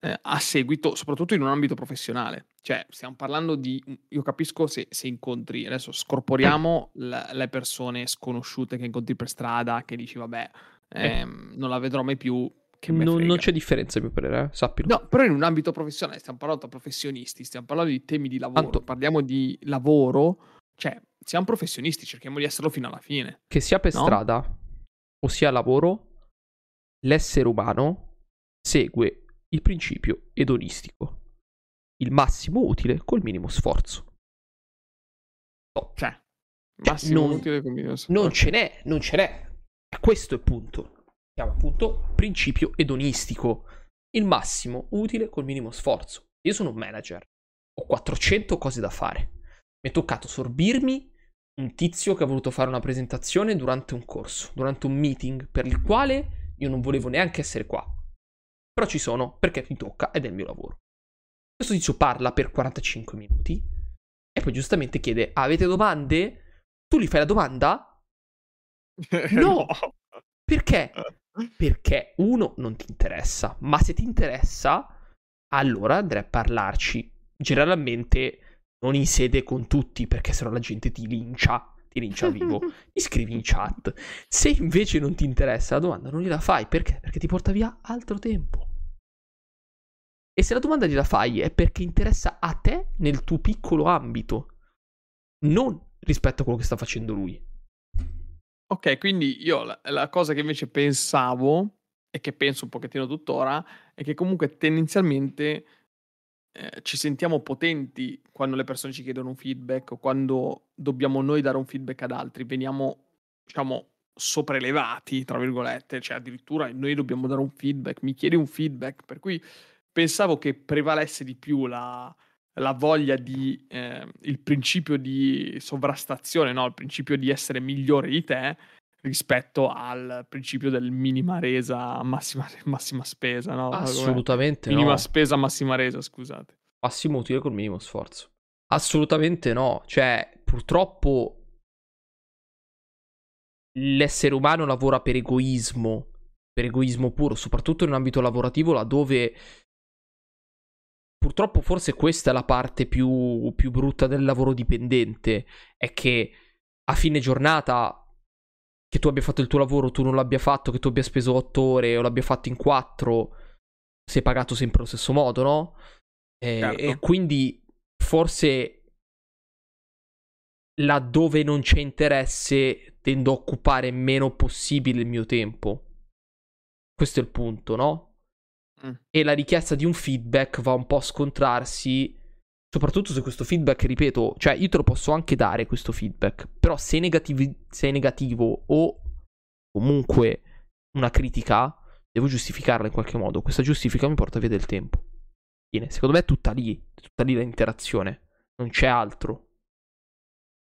eh, a seguito, soprattutto in un ambito professionale. Cioè, stiamo parlando di. Io capisco se, se incontri. Adesso scorporiamo la, le persone sconosciute che incontri per strada, che dici, vabbè, ehm, non la vedrò mai più. Non, non, c'è differenza, a mio parere, eh? sappilo. No, però in un ambito professionale stiamo parlando da professionisti, stiamo parlando di temi di lavoro, Tanto... parliamo di lavoro, cioè siamo professionisti, cerchiamo di esserlo fino alla fine. Che sia per no? strada o sia lavoro, l'essere umano segue il principio edonistico. Il massimo utile col minimo sforzo. Oh. Cioè, cioè, massimo non, utile col minimo sforzo. Non ce n'è, non ce n'è. Questo è il punto. Chiama appunto principio edonistico. Il massimo utile col minimo sforzo. Io sono un manager. Ho 400 cose da fare. Mi è toccato sorbirmi un tizio che ha voluto fare una presentazione durante un corso, durante un meeting, per il quale io non volevo neanche essere qua. Però ci sono perché mi tocca ed è il mio lavoro. Questo tizio parla per 45 minuti e poi giustamente chiede: Avete domande? Tu gli fai la domanda? *laughs* No! Perché? *laughs* Perché uno non ti interessa, ma se ti interessa, allora andrai a parlarci. Generalmente non in sede con tutti, perché sennò la gente ti lincia, ti lincia vivo. *laughs* Mi scrivi in chat. Se invece non ti interessa la domanda, non gliela fai perché? Perché ti porta via altro tempo. E se la domanda gliela fai è perché interessa a te nel tuo piccolo ambito, non rispetto a quello che sta facendo lui. Ok, quindi io la, la cosa che invece pensavo e che penso un pochettino tuttora è che comunque tendenzialmente eh, ci sentiamo potenti quando le persone ci chiedono un feedback o quando dobbiamo noi dare un feedback ad altri, veniamo diciamo sopraelevati, tra virgolette, cioè addirittura noi dobbiamo dare un feedback, mi chiedi un feedback, per cui pensavo che prevalesse di più la, la voglia di eh, il principio di sovrastazione, no? il principio di essere migliore di te rispetto al principio del minima resa, massima, *laughs* massima spesa, no? Assolutamente minima no. spesa, massima resa, scusate. Massimo utile col minimo sforzo. Assolutamente no, cioè purtroppo l'essere umano lavora per egoismo, per egoismo puro, soprattutto in un ambito lavorativo laddove purtroppo forse questa è la parte più, più brutta del lavoro dipendente, è che a fine giornata che tu abbia fatto il tuo lavoro, tu non l'abbia fatto, che tu abbia speso 8 ore o l'abbia fatto in 4, sei pagato sempre allo stesso modo, no? E, certo. e quindi forse laddove non c'è interesse tendo a occupare meno possibile il mio tempo. Questo è il punto, no? Mm. E la richiesta di un feedback va un po' a scontrarsi. Soprattutto se questo feedback, ripeto, cioè io te lo posso anche dare questo feedback, però se, negativi- se è negativo o comunque una critica, devo giustificarla in qualche modo. Questa giustifica mi porta via del tempo. Bene, secondo me è tutta lì, è tutta lì l'interazione, non c'è altro.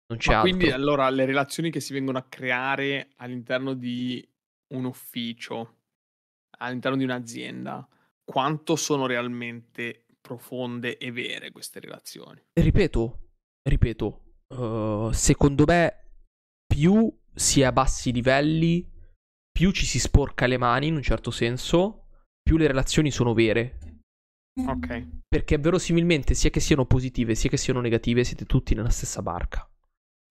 Non c'è Ma altro. Quindi allora le relazioni che si vengono a creare all'interno di un ufficio, all'interno di un'azienda, quanto sono realmente profonde e vere queste relazioni. Ripeto, ripeto, uh, secondo me più si è a bassi livelli, più ci si sporca le mani in un certo senso, più le relazioni sono vere. Ok. Perché verosimilmente, sia che siano positive sia che siano negative, siete tutti nella stessa barca.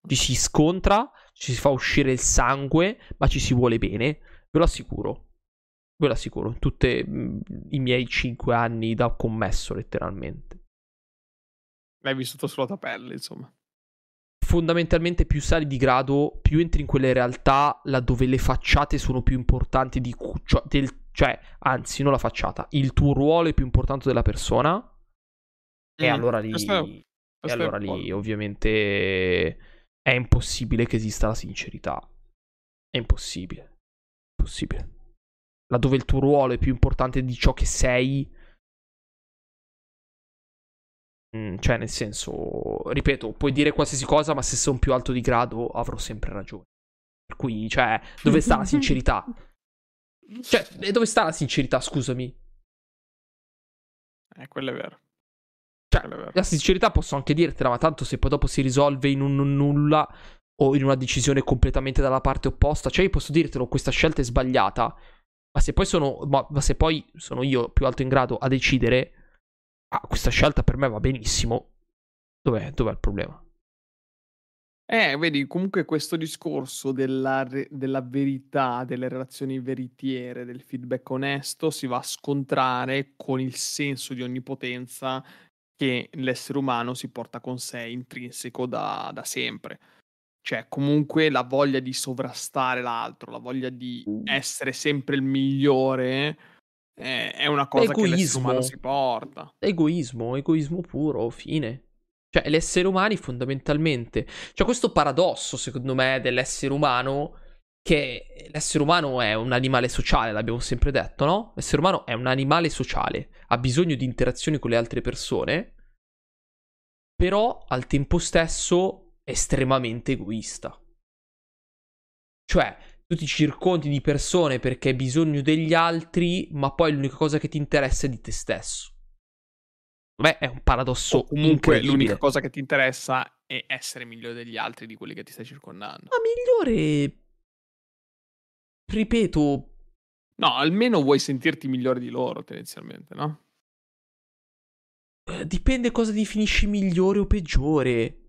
Ci si scontra, ci si fa uscire il sangue, ma ci si vuole bene, ve lo assicuro. Ve lo assicuro, in tutti mm, i miei cinque anni da commesso, letteralmente. L'hai vissuto sulla tua pelle, insomma. Fondamentalmente più sali di grado, più entri in quelle realtà laddove le facciate sono più importanti di... Cioè, del, cioè anzi, non la facciata. Il tuo ruolo è più importante della persona. Mm, e allora lì... Questo e allora lì ovviamente è impossibile che esista la sincerità. È impossibile. Impossibile. Laddove il tuo ruolo è più importante di ciò che sei. Mm, cioè, nel senso, ripeto, puoi dire qualsiasi cosa, ma se sono più alto di grado avrò sempre ragione. Per cui, cioè, dove sta la sincerità? *laughs* Cioè, dove sta la sincerità, scusami? Eh, quello è vero. Cioè, la sincerità posso anche dirtela, ma tanto se poi dopo si risolve in un nulla o in una decisione completamente dalla parte opposta, cioè io posso dirtelo, questa scelta è sbagliata, ma se poi sono, ma, ma se poi sono io più alto in grado a decidere, ah, questa scelta per me va benissimo, dov'è, dov'è il problema? Eh, vedi, comunque questo discorso della, re- della verità, delle relazioni veritiere, del feedback onesto si va a scontrare con il senso di onnipotenza che l'essere umano si porta con sé intrinseco da, da sempre. Cioè, comunque la voglia di sovrastare l'altro, la voglia di essere sempre il migliore eh, è una cosa egoismo. che l'essere umano si porta. Egoismo, egoismo puro, fine. Cioè, gli esseri umani fondamentalmente... C'è questo paradosso, secondo me, dell'essere umano che l'essere umano è un animale sociale, l'abbiamo sempre detto, no? L'essere umano è un animale sociale, ha bisogno di interazioni con le altre persone, però al tempo stesso estremamente egoista. Cioè, tu ti circondi di persone perché hai bisogno degli altri, ma poi l'unica cosa che ti interessa è di te stesso. Beh, è un paradosso. O comunque l'unica cosa che ti interessa è essere migliore degli altri, di quelli che ti stai circondando. Ma migliore ripeto... No, almeno vuoi sentirti migliore di loro, tendenzialmente, no? Eh, dipende cosa definisci migliore o peggiore.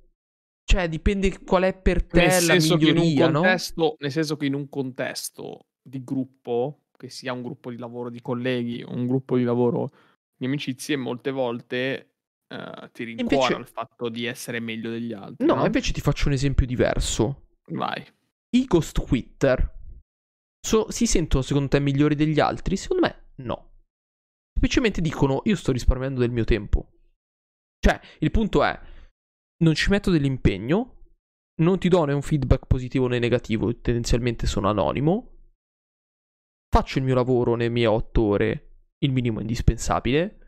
Cioè, dipende qual è per te nel la miglioria, contesto, no? Nel senso che in un contesto di gruppo, che sia un gruppo di lavoro di colleghi, un gruppo di lavoro di amicizie, molte volte uh, ti rincuora invece... il fatto di essere meglio degli altri. No, no, invece ti faccio un esempio diverso. Vai. I ghost quitter So, si sentono secondo te migliori degli altri? Secondo me no. Semplicemente dicono io sto risparmiando del mio tempo. Cioè, il punto è, non ci metto dell'impegno, non ti do né un feedback positivo né negativo, tendenzialmente sono anonimo, faccio il mio lavoro nelle mie otto ore, il minimo indispensabile.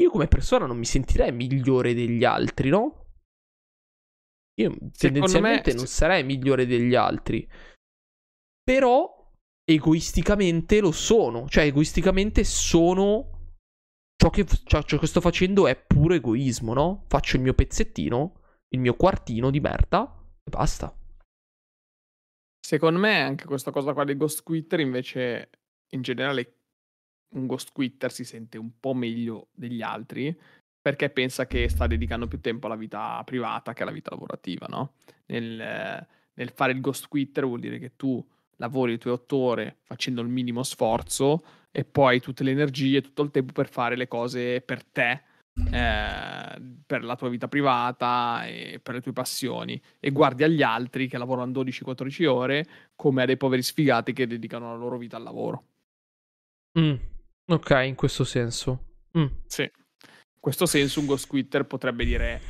Io come persona non mi sentirei migliore degli altri, no? Io tendenzialmente me... non sarei migliore degli altri. Però egoisticamente lo sono. Cioè, egoisticamente sono. Ciò che, ciò, ciò che sto facendo è puro egoismo, no? Faccio il mio pezzettino, il mio quartino di merda e basta. Secondo me anche questa cosa qua dei ghost quitter invece in generale un ghost quitter si sente un po' meglio degli altri perché pensa che sta dedicando più tempo alla vita privata che alla vita lavorativa, no? Nel, nel fare il ghost quitter vuol dire che tu lavori le tue otto ore facendo il minimo sforzo e poi tutte le energie, tutto il tempo per fare le cose per te, eh, per la tua vita privata e per le tue passioni e guardi agli altri che lavorano 12-14 ore come a dei poveri sfigati che dedicano la loro vita al lavoro. Mm, ok, in questo senso. Mm. Sì. In questo senso un ghost quitter potrebbe dire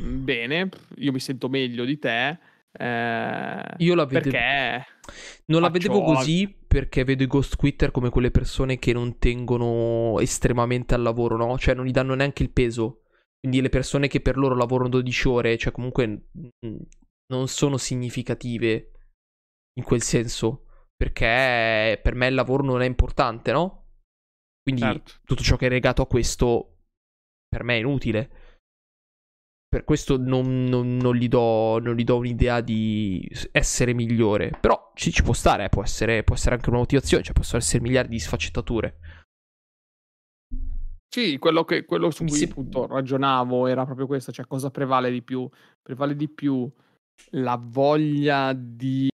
mm, bene, io mi sento meglio di te, eh, Io la vedevo. Perché non la vedevo così perché vedo i ghost quitter come quelle persone che non tengono estremamente al lavoro, no? Cioè non gli danno neanche il peso. Quindi le persone che per loro lavorano 12 ore, cioè comunque non sono significative in quel senso. Perché per me il lavoro non è importante, no? Quindi certo. tutto ciò che è legato a questo per me è inutile. Per questo non, non, non, gli do, non, gli do, un'idea di essere migliore. Però ci, ci può stare, può, essere, può, essere, anche una motivazione, cioè possono essere miliardi di sfaccettature. Sì, quello, che, quello su cui sì. appunto ragionavo era proprio questo, cioè cosa prevale di più? Prevale di più la voglia di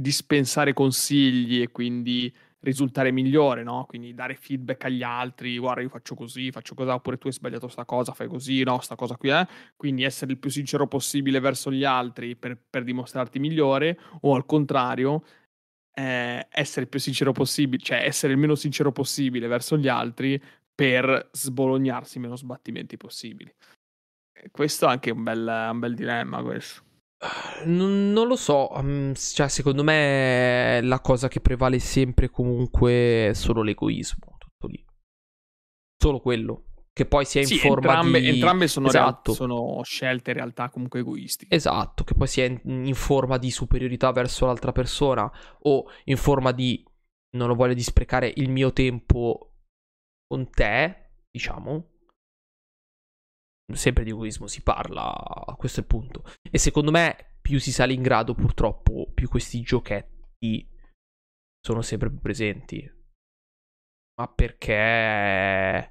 dispensare consigli e quindi risultare migliore, no? Quindi dare feedback agli altri, guarda io faccio così, faccio così, oppure tu hai sbagliato sta cosa, fai così, no, sta cosa qui è. Quindi essere il più sincero possibile verso gli altri per, per dimostrarti migliore, o al contrario, eh, essere il più sincero possibile, cioè essere il meno sincero possibile verso gli altri per sbolognarsi meno sbattimenti possibili. questo è anche un bel, un bel dilemma, questo. Non, non, lo so, um, cioè secondo me la cosa che prevale sempre comunque è solo l'egoismo, tutto lì. Solo quello. Che poi sia in sì, forma entrambe, di... Entrambe sono, esatto. real... sono scelte in realtà comunque egoistiche. Esatto, che poi sia in, in forma di superiorità verso l'altra persona o in forma di non lo voglio disprecare il mio tempo con te, diciamo, sempre di egoismo si parla, questo è il punto. E secondo me più si sale in grado purtroppo, più questi giochetti sono sempre più presenti. Ma perché...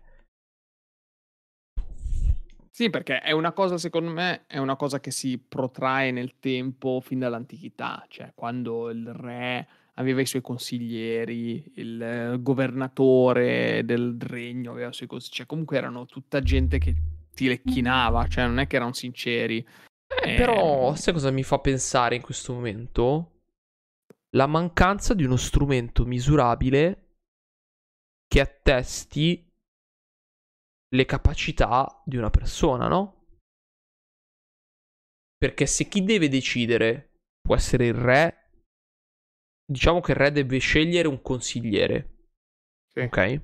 Sì, perché è una cosa, secondo me, è una cosa che si protrae nel tempo fin dall'antichità, cioè quando il re aveva i suoi consiglieri, il governatore del regno aveva i suoi consiglieri, cioè comunque erano tutta gente che ti lecchinava, cioè non è che erano sinceri. Eh, eh, però, sai cosa mi fa pensare in questo momento? La mancanza di uno strumento misurabile che attesti le capacità di una persona, no? Perché se chi deve decidere può essere il re, diciamo che il re deve scegliere un consigliere. Sì. Ok?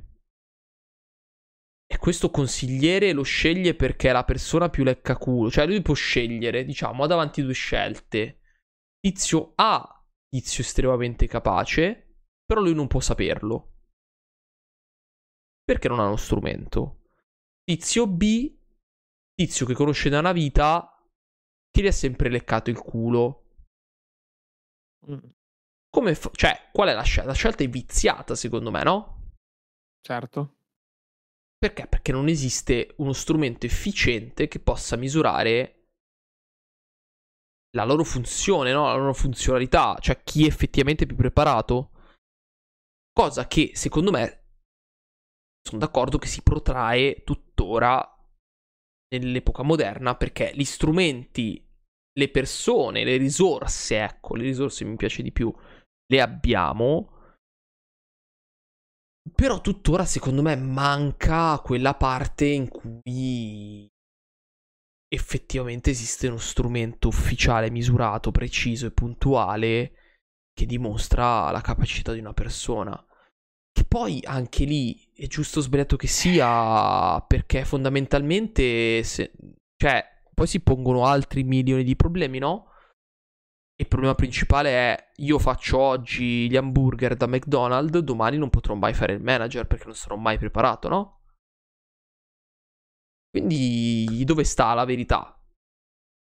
Questo consigliere lo sceglie perché è la persona più leccaculo. Cioè, lui può scegliere, diciamo, ha davanti due scelte. Tizio A, tizio estremamente capace, però lui non può saperlo. Perché non ha uno strumento. Tizio B, tizio che conosce da una vita, ti gli ha sempre leccato il culo. Mm. Come fa- cioè, qual è la scelta? La scelta è viziata, secondo me, no? Certo. Perché? Perché non esiste uno strumento efficiente che possa misurare la loro funzione, no? la loro funzionalità, cioè chi è effettivamente più preparato. Cosa che secondo me sono d'accordo che si protrae tuttora nell'epoca moderna perché gli strumenti, le persone, le risorse, ecco, le risorse mi piace di più, le abbiamo però tuttora secondo me manca quella parte in cui effettivamente esiste uno strumento ufficiale, misurato, preciso e puntuale che dimostra la capacità di una persona. Che poi anche lì è giusto o sbagliato che sia, perché fondamentalmente, se, cioè, poi si pongono altri milioni di problemi, no? Il problema principale è io faccio oggi gli hamburger da McDonald's, domani non potrò mai fare il manager perché non sarò mai preparato, no? Quindi dove sta la verità?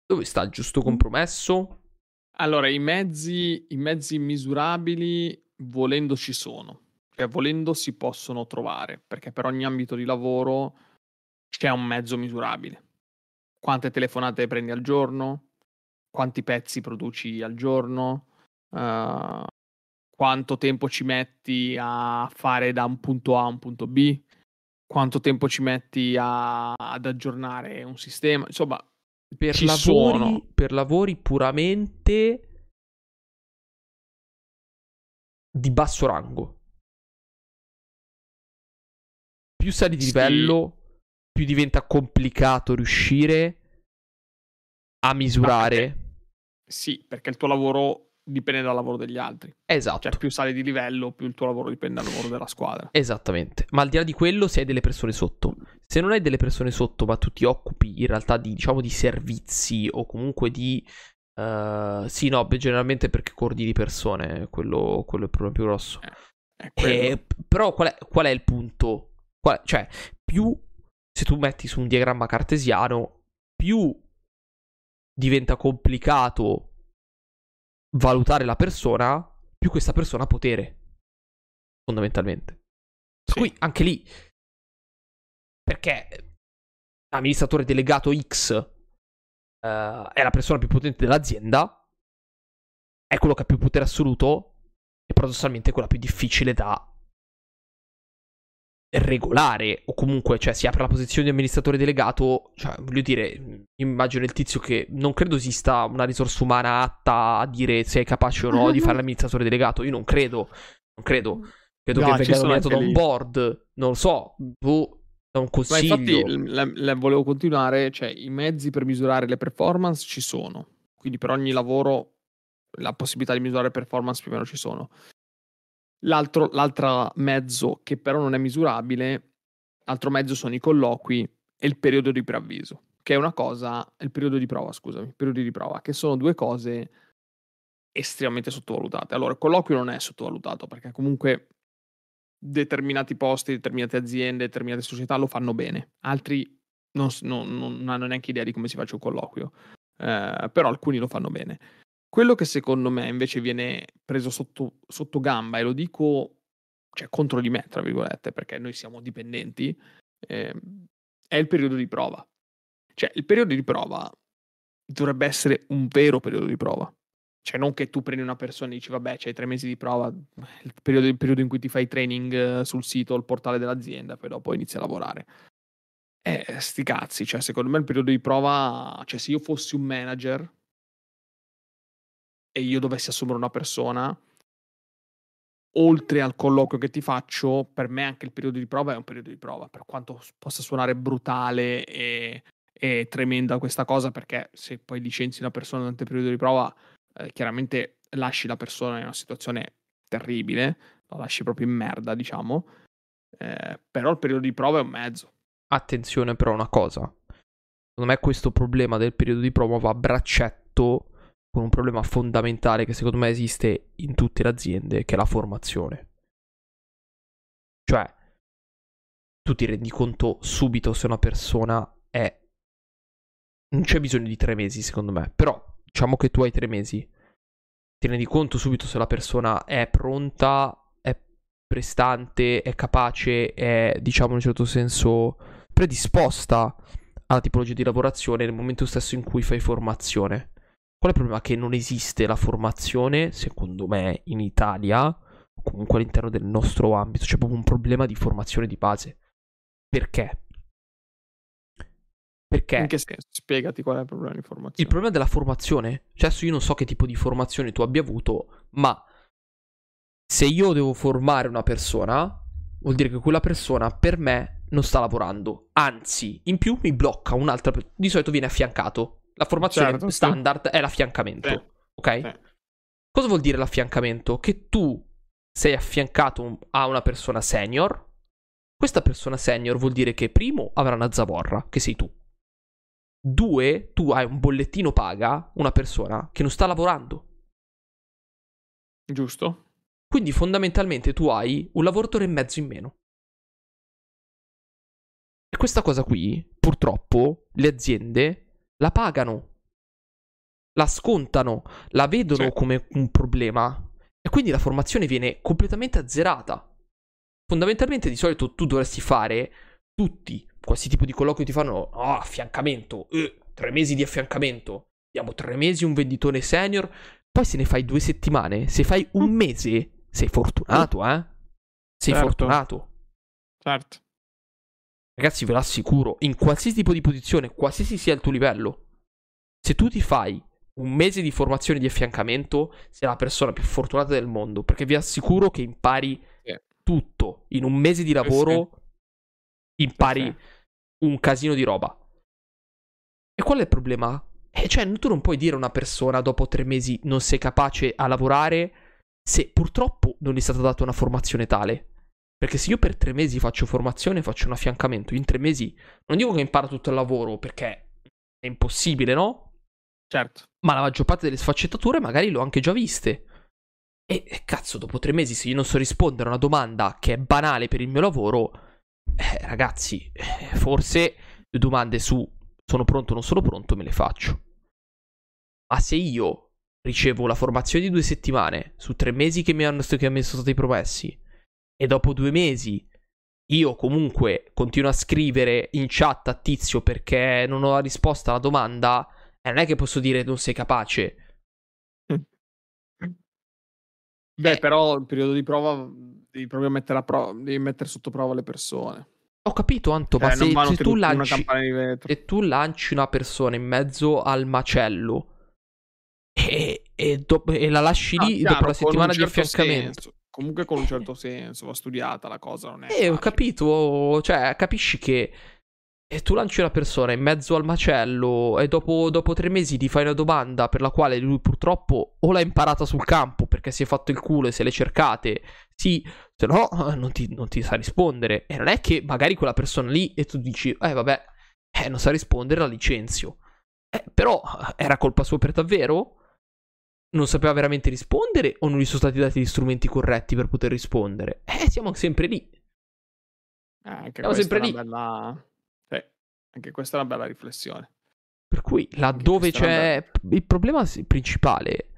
Dove sta il giusto mm. compromesso? Allora, i mezzi, i mezzi misurabili volendo ci sono, cioè volendo si possono trovare, perché per ogni ambito di lavoro c'è un mezzo misurabile. Quante telefonate prendi al giorno? Quanti pezzi produci al giorno, uh, quanto tempo ci metti a fare da un punto A a un punto B, quanto tempo ci metti a, ad aggiornare un sistema, insomma, per lavori, per lavori puramente di basso rango. Più sali di sì. livello, più diventa complicato riuscire a misurare. Sì, perché il tuo lavoro dipende dal lavoro degli altri. Esatto. Cioè, più sali di livello, più il tuo lavoro dipende dal lavoro della squadra. Esattamente. Ma al di là di quello, se hai delle persone sotto. Se non hai delle persone sotto, ma tu ti occupi in realtà di, diciamo, di servizi o comunque di... Uh, sì, no, beh, generalmente perché coordini persone, quello, quello è il problema più grosso. Eh, eh, però qual è, qual è il punto? Qual, cioè, più se tu metti su un diagramma cartesiano, più diventa complicato valutare la persona, più questa persona ha potere. Fondamentalmente. Per sì. cui anche lì. Perché l'amministratore delegato X uh, è la persona più potente dell'azienda, è quello che ha più potere assoluto e paradossalmente è quella più difficile da regolare o comunque cioè si apre la posizione di amministratore delegato cioè voglio dire immagino il tizio che non credo esista una risorsa umana atta a dire se è capace o no di fare *laughs* l'amministratore delegato io non credo non credo credo no, che venga nominato da un board non lo so boh, Da un Ma consiglio. infatti la- la- volevo continuare, cioè i mezzi per misurare le performance ci sono, quindi per ogni lavoro la possibilità di misurare performance più o meno ci sono. L'altro, mezzo che però non è misurabile, l'altro mezzo sono i colloqui e il periodo di preavviso, che è una cosa, il periodo di prova, scusami, il periodo di prova, che sono due cose estremamente sottovalutate. Allora, il colloquio non è sottovalutato perché comunque determinati posti, determinate aziende, determinate società lo fanno bene, altri non, non, non hanno neanche idea di come si faccia un colloquio, eh, però alcuni lo fanno bene. Quello che secondo me invece viene preso sotto, sotto gamba, e lo dico cioè, contro di me, tra virgolette, perché noi siamo dipendenti, eh, è il periodo di prova. Cioè, il periodo di prova dovrebbe essere un vero periodo di prova. Cioè, non che tu prendi una persona e dici, vabbè, c'hai tre mesi di prova, il periodo, il periodo in cui ti fai training eh, sul sito, il portale dell'azienda, poi dopo inizi a lavorare. Eh, sti cazzi, cioè, secondo me il periodo di prova, cioè, se io fossi un manager e io dovessi assumere una persona, oltre al colloquio che ti faccio, per me anche il periodo di prova è un periodo di prova, per quanto possa suonare brutale e, e tremenda questa cosa, perché se poi licenzi una persona durante il periodo di prova, eh, chiaramente lasci la persona in una situazione terribile, la lasci proprio in merda, diciamo, eh, però il periodo di prova è un mezzo. Attenzione però a una cosa, secondo me questo problema del periodo di prova va a braccetto con un problema fondamentale che secondo me esiste in tutte le aziende, che è la formazione. Cioè, tu ti rendi conto subito se una persona è... Non c'è bisogno di tre mesi, secondo me, però diciamo che tu hai tre mesi. Ti rendi conto subito se la persona è pronta, è prestante, è capace, è, diciamo in un certo senso, predisposta alla tipologia di lavorazione nel momento stesso in cui fai formazione. Qual è il problema? Che non esiste la formazione, secondo me, in Italia, comunque all'interno del nostro ambito. C'è proprio un problema di formazione di base. Perché? Perché? In che senso? Spiegati qual è il problema di formazione. Il problema della formazione, cioè adesso io non so che tipo di formazione tu abbia avuto, ma se io devo formare una persona, vuol dire che quella persona per me non sta lavorando. Anzi, in più mi blocca un'altra. Di solito viene affiancato. La formazione Certo, sì. standard è l'affiancamento. Sì. Ok? Sì. Cosa vuol dire l'affiancamento? Che tu sei affiancato a una persona senior. Questa persona senior vuol dire che primo avrà una zavorra, che sei tu. Due, tu hai un bollettino paga una persona che non sta lavorando. Giusto? Quindi fondamentalmente tu hai un lavoratore e mezzo in meno. E questa cosa qui, purtroppo, le aziende la pagano, la scontano, la vedono Sì. come un problema e quindi la formazione viene completamente azzerata. Fondamentalmente di solito tu dovresti fare tutti, qualsiasi tipo di colloquio ti fanno, oh, affiancamento, eh, tre mesi di affiancamento, diamo tre mesi un venditore senior, poi se ne fai due settimane, se fai un mese, sei fortunato, eh? Sei Certo. fortunato. Certo. Ragazzi, ve lo assicuro, in qualsiasi tipo di posizione, qualsiasi sia il tuo livello, se tu ti fai un mese di formazione di affiancamento, sei la persona più fortunata del mondo, perché vi assicuro che impari tutto. In un mese di lavoro impari Sì, un casino di roba. E qual è il problema? Eh, cioè, tu non puoi dire a una persona dopo tre mesi non sei capace a lavorare se purtroppo non gli è stata data una formazione tale. Perché se io per tre mesi faccio formazione, faccio un affiancamento, in tre mesi non dico che imparo tutto il lavoro perché è impossibile, no? Certo. Ma la maggior parte delle sfaccettature magari l'ho anche già viste. E, e cazzo, dopo tre mesi, se io non so rispondere a una domanda che è banale per il mio lavoro, eh, ragazzi, eh, forse le domande su sono pronto o non sono pronto me le faccio. Ma se io ricevo la formazione di due settimane su tre mesi che mi, hanno, che mi sono stati promessi, e dopo due mesi io comunque continuo a scrivere in chat a tizio perché non ho la risposta alla domanda, eh, non è che posso dire non sei capace. Beh, Eh. però il periodo di prova devi proprio mettere, a pro- devi mettere sotto prova le persone. Ho capito, Anto, ma Cioè, se, se tu lanci, di se tu lanci una persona in mezzo al macello e, e dopo- e la lasci Ah, lì chiaro, dopo la settimana di certo affiancamento, senso. Comunque con un certo senso, va studiata la cosa, non è Eh, ho capito, cioè, capisci che e tu lanci una persona in mezzo al macello e dopo, dopo tre mesi ti fai una domanda per la quale lui purtroppo o l'ha imparata sul campo perché si è fatto il culo e se le cercate, sì, se no eh, non ti, non ti sa rispondere. E non è che magari quella persona lì e tu dici, eh vabbè, eh, non sa rispondere, la licenzio. Eh, però eh, era colpa sua per davvero? Non sapeva veramente rispondere o non gli sono stati dati gli strumenti corretti per poter rispondere? *laughs* Eh, siamo sempre lì. Eh, anche Siamo questa sempre è una lì. bella... sì, anche questa è una bella riflessione. Per cui laddove c'è il problema principale,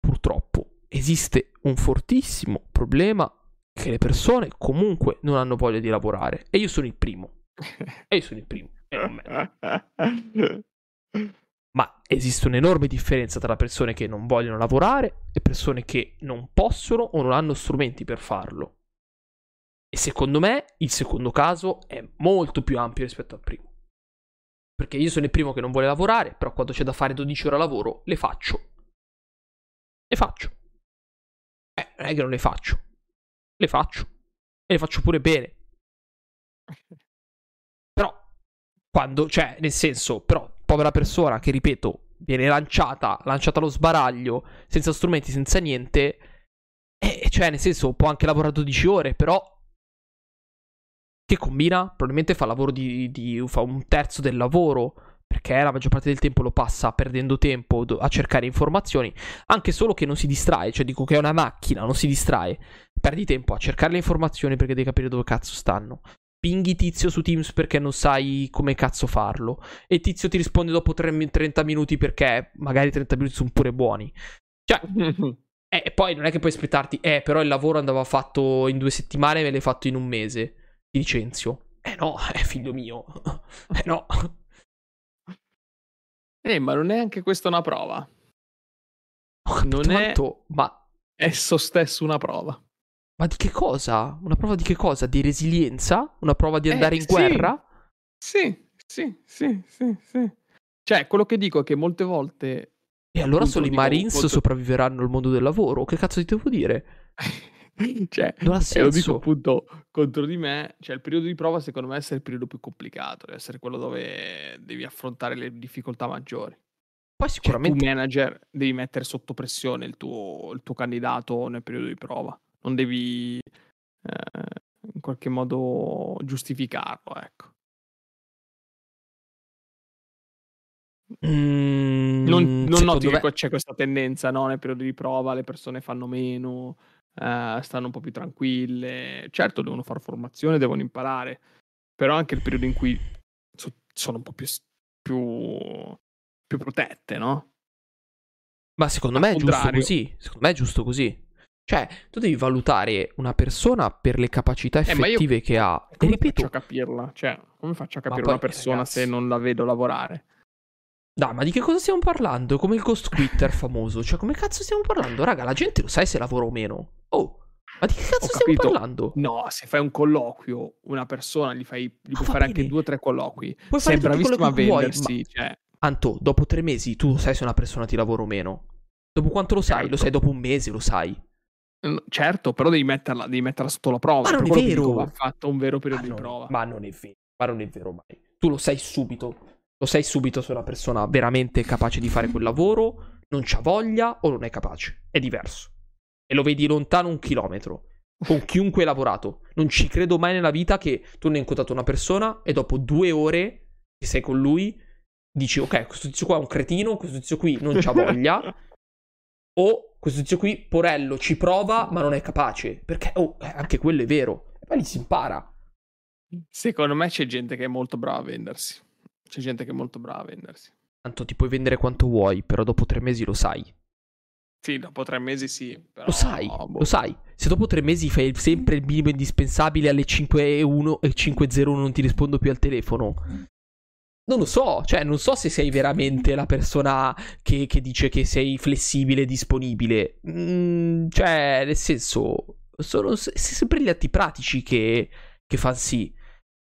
purtroppo, esiste un fortissimo problema che le persone comunque non hanno voglia di lavorare. E io sono il primo. *laughs* E io sono il primo. E non me. *laughs* Esiste un'enorme differenza tra persone che non vogliono lavorare e persone che non possono o non hanno strumenti per farlo. E secondo me il secondo caso è molto più ampio rispetto al primo. Perché io sono il primo che non vuole lavorare, però quando c'è da fare 12 ore lavoro, le faccio. Le faccio. Eh, non è che non le faccio. Le faccio. E le faccio pure bene. *laughs* Però, quando, cioè, nel senso, però, povera persona che, ripeto, viene lanciata, lanciata allo sbaraglio, senza strumenti, senza niente, eh, cioè, nel senso, può anche lavorare 12 ore, però che combina? Probabilmente fa di, di- fa un terzo del lavoro. Perché la maggior parte del tempo lo passa perdendo tempo a cercare informazioni. Anche solo che non si distrae. Cioè, dico che è una macchina, non si distrae. Perdi tempo a cercare le informazioni perché devi capire dove cazzo stanno. Pinghi tizio su Teams perché non sai come cazzo farlo. E tizio ti risponde dopo tre- 30 minuti perché magari 30 minuti sono pure buoni. Cioè, *laughs* eh, e poi non è che puoi aspettarti, eh, però il lavoro andava fatto in due settimane e me l'hai fatto in un mese. Ti licenzio. Eh no, *laughs* eh, figlio mio. *laughs* Eh no. Eh, ma non è anche questa una prova. Capito, Non è- Anto, ma, Esso stesso una prova. Ma di che cosa? Una prova di che cosa? Di resilienza? Una prova di Eh, andare in sì. guerra? Sì, sì, sì, sì, sì. Cioè, quello che dico è che molte volte... E allora solo i Marines molto- sopravviveranno al mondo del lavoro? Che cazzo ti devo dire? *laughs* cioè, Non ha e lo dico senso. appunto contro di me, cioè il periodo di prova secondo me è essere il periodo più complicato, deve essere quello dove devi affrontare le difficoltà maggiori. Poi Cioè, tu sicuramente manager devi mettere sotto pressione il tuo, il tuo candidato nel periodo di prova, non devi eh, in qualche modo giustificarlo, ecco. Mm, Non, non noti che me- qua- c'è questa tendenza, no? Nel periodo di prova le persone fanno meno, eh, stanno un po' più tranquille. Certo, devono fare formazione, devono imparare, però anche il periodo in cui so- sono un po' più, più, più protette, no? Ma secondo Al me è giusto contrario. così. Secondo me è giusto così. Cioè, tu devi valutare una persona per le capacità Eh, ma io- effettive che ha. E Come ripeto, faccio a capirla? Cioè, come faccio a capire poi, una persona ragazzi- se non la vedo lavorare? Dai, ma di che cosa stiamo parlando? Come il ghost quitter famoso. Cioè, come cazzo stiamo parlando? Raga, la gente lo sai se lavora o meno. Oh, ma di che cazzo stiamo parlando? No, se fai un colloquio, una persona, gli, fai, gli Ah, puoi fare anche bene. due o tre colloqui. Puoi Sei bravissimo a che vuoi, vendersi, cioè, Anto, dopo tre mesi tu lo sai se una persona ti lavora o meno. Dopo quanto lo sai? Lo Certo. sai dopo un mese, lo sai. Mm, Certo, però devi metterla, devi metterla sotto la prova. Ma non è vero. dico, va fatto un vero periodo Ma di non, prova. ma non è vero. Ma non è vero mai. Tu lo sai subito. Lo sai subito se una persona veramente capace di fare quel lavoro, non c'ha voglia o non è capace. È diverso. E lo vedi lontano un chilometro. Con *laughs* chiunque hai lavorato. Non ci credo mai nella vita che tu ne hai incontrato una persona e dopo due ore che sei con lui dici ok, questo tizio qua è un cretino, questo tizio qui non c'ha *laughs* voglia. O questo tizio qui, porello, ci prova ma non è capace. Perché, oh, eh, anche quello è vero. E poi lì si impara. Secondo me c'è gente che è molto brava a vendersi. C'è gente che è molto brava a vendersi. Tanto ti puoi vendere quanto vuoi, però dopo tre mesi lo sai. Sì, dopo tre mesi sì. Però, Lo sai, boh. lo sai. Se dopo tre mesi fai sempre il minimo indispensabile alle 5.1 e 5.01 non ti rispondo più al telefono. Non lo so, cioè non so se sei veramente la persona che, che dice che sei flessibile e disponibile. Mm, cioè, nel senso, sono sempre gli atti pratici che, che fanno sì.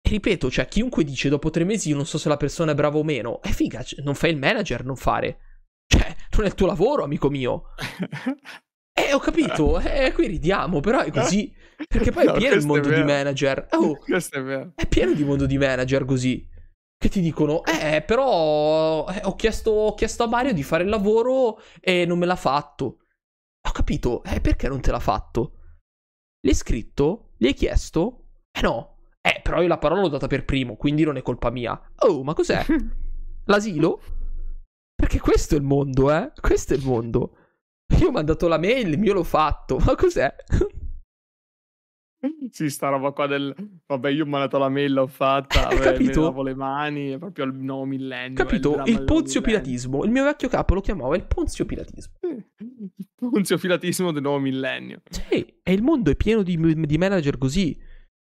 E ripeto, cioè, chiunque dice dopo tre mesi io non so se la persona è brava o meno, è figa, cioè, non fai il manager, non fare. Cioè, non è il tuo lavoro, amico mio. *laughs* Eh, ho capito, eh, qui ridiamo, però è così. Perché poi No, è pieno il mondo di manager. Oh, *laughs* è è pieno di mondo di manager così. Che ti dicono, eh, però eh, ho, chiesto, ho chiesto a Mario di fare il lavoro e non me l'ha fatto. Ho capito, eh, perché non te l'ha fatto? Gli hai scritto? Gli hai chiesto? Eh no. Eh, però io la parola l'ho data per primo, quindi non è colpa mia. Oh, ma cos'è? *laughs* L'asilo? Perché questo è il mondo, eh? Questo è il mondo. Io ho mandato la mail, il mio l'ho fatto. Ma cos'è? Sì, sta roba qua del... Vabbè, io ho mandato la mail, l'ho fatta, Hai *laughs* vabbè, mi lavo le mani, è proprio il nuovo millennio. Capito? Il del Ponzio Pilatismo. Il mio vecchio capo lo chiamava il Ponzio Pilatismo. Il Ponzio Filatismo del nuovo millennio. Sì, e il mondo è pieno di, di manager così.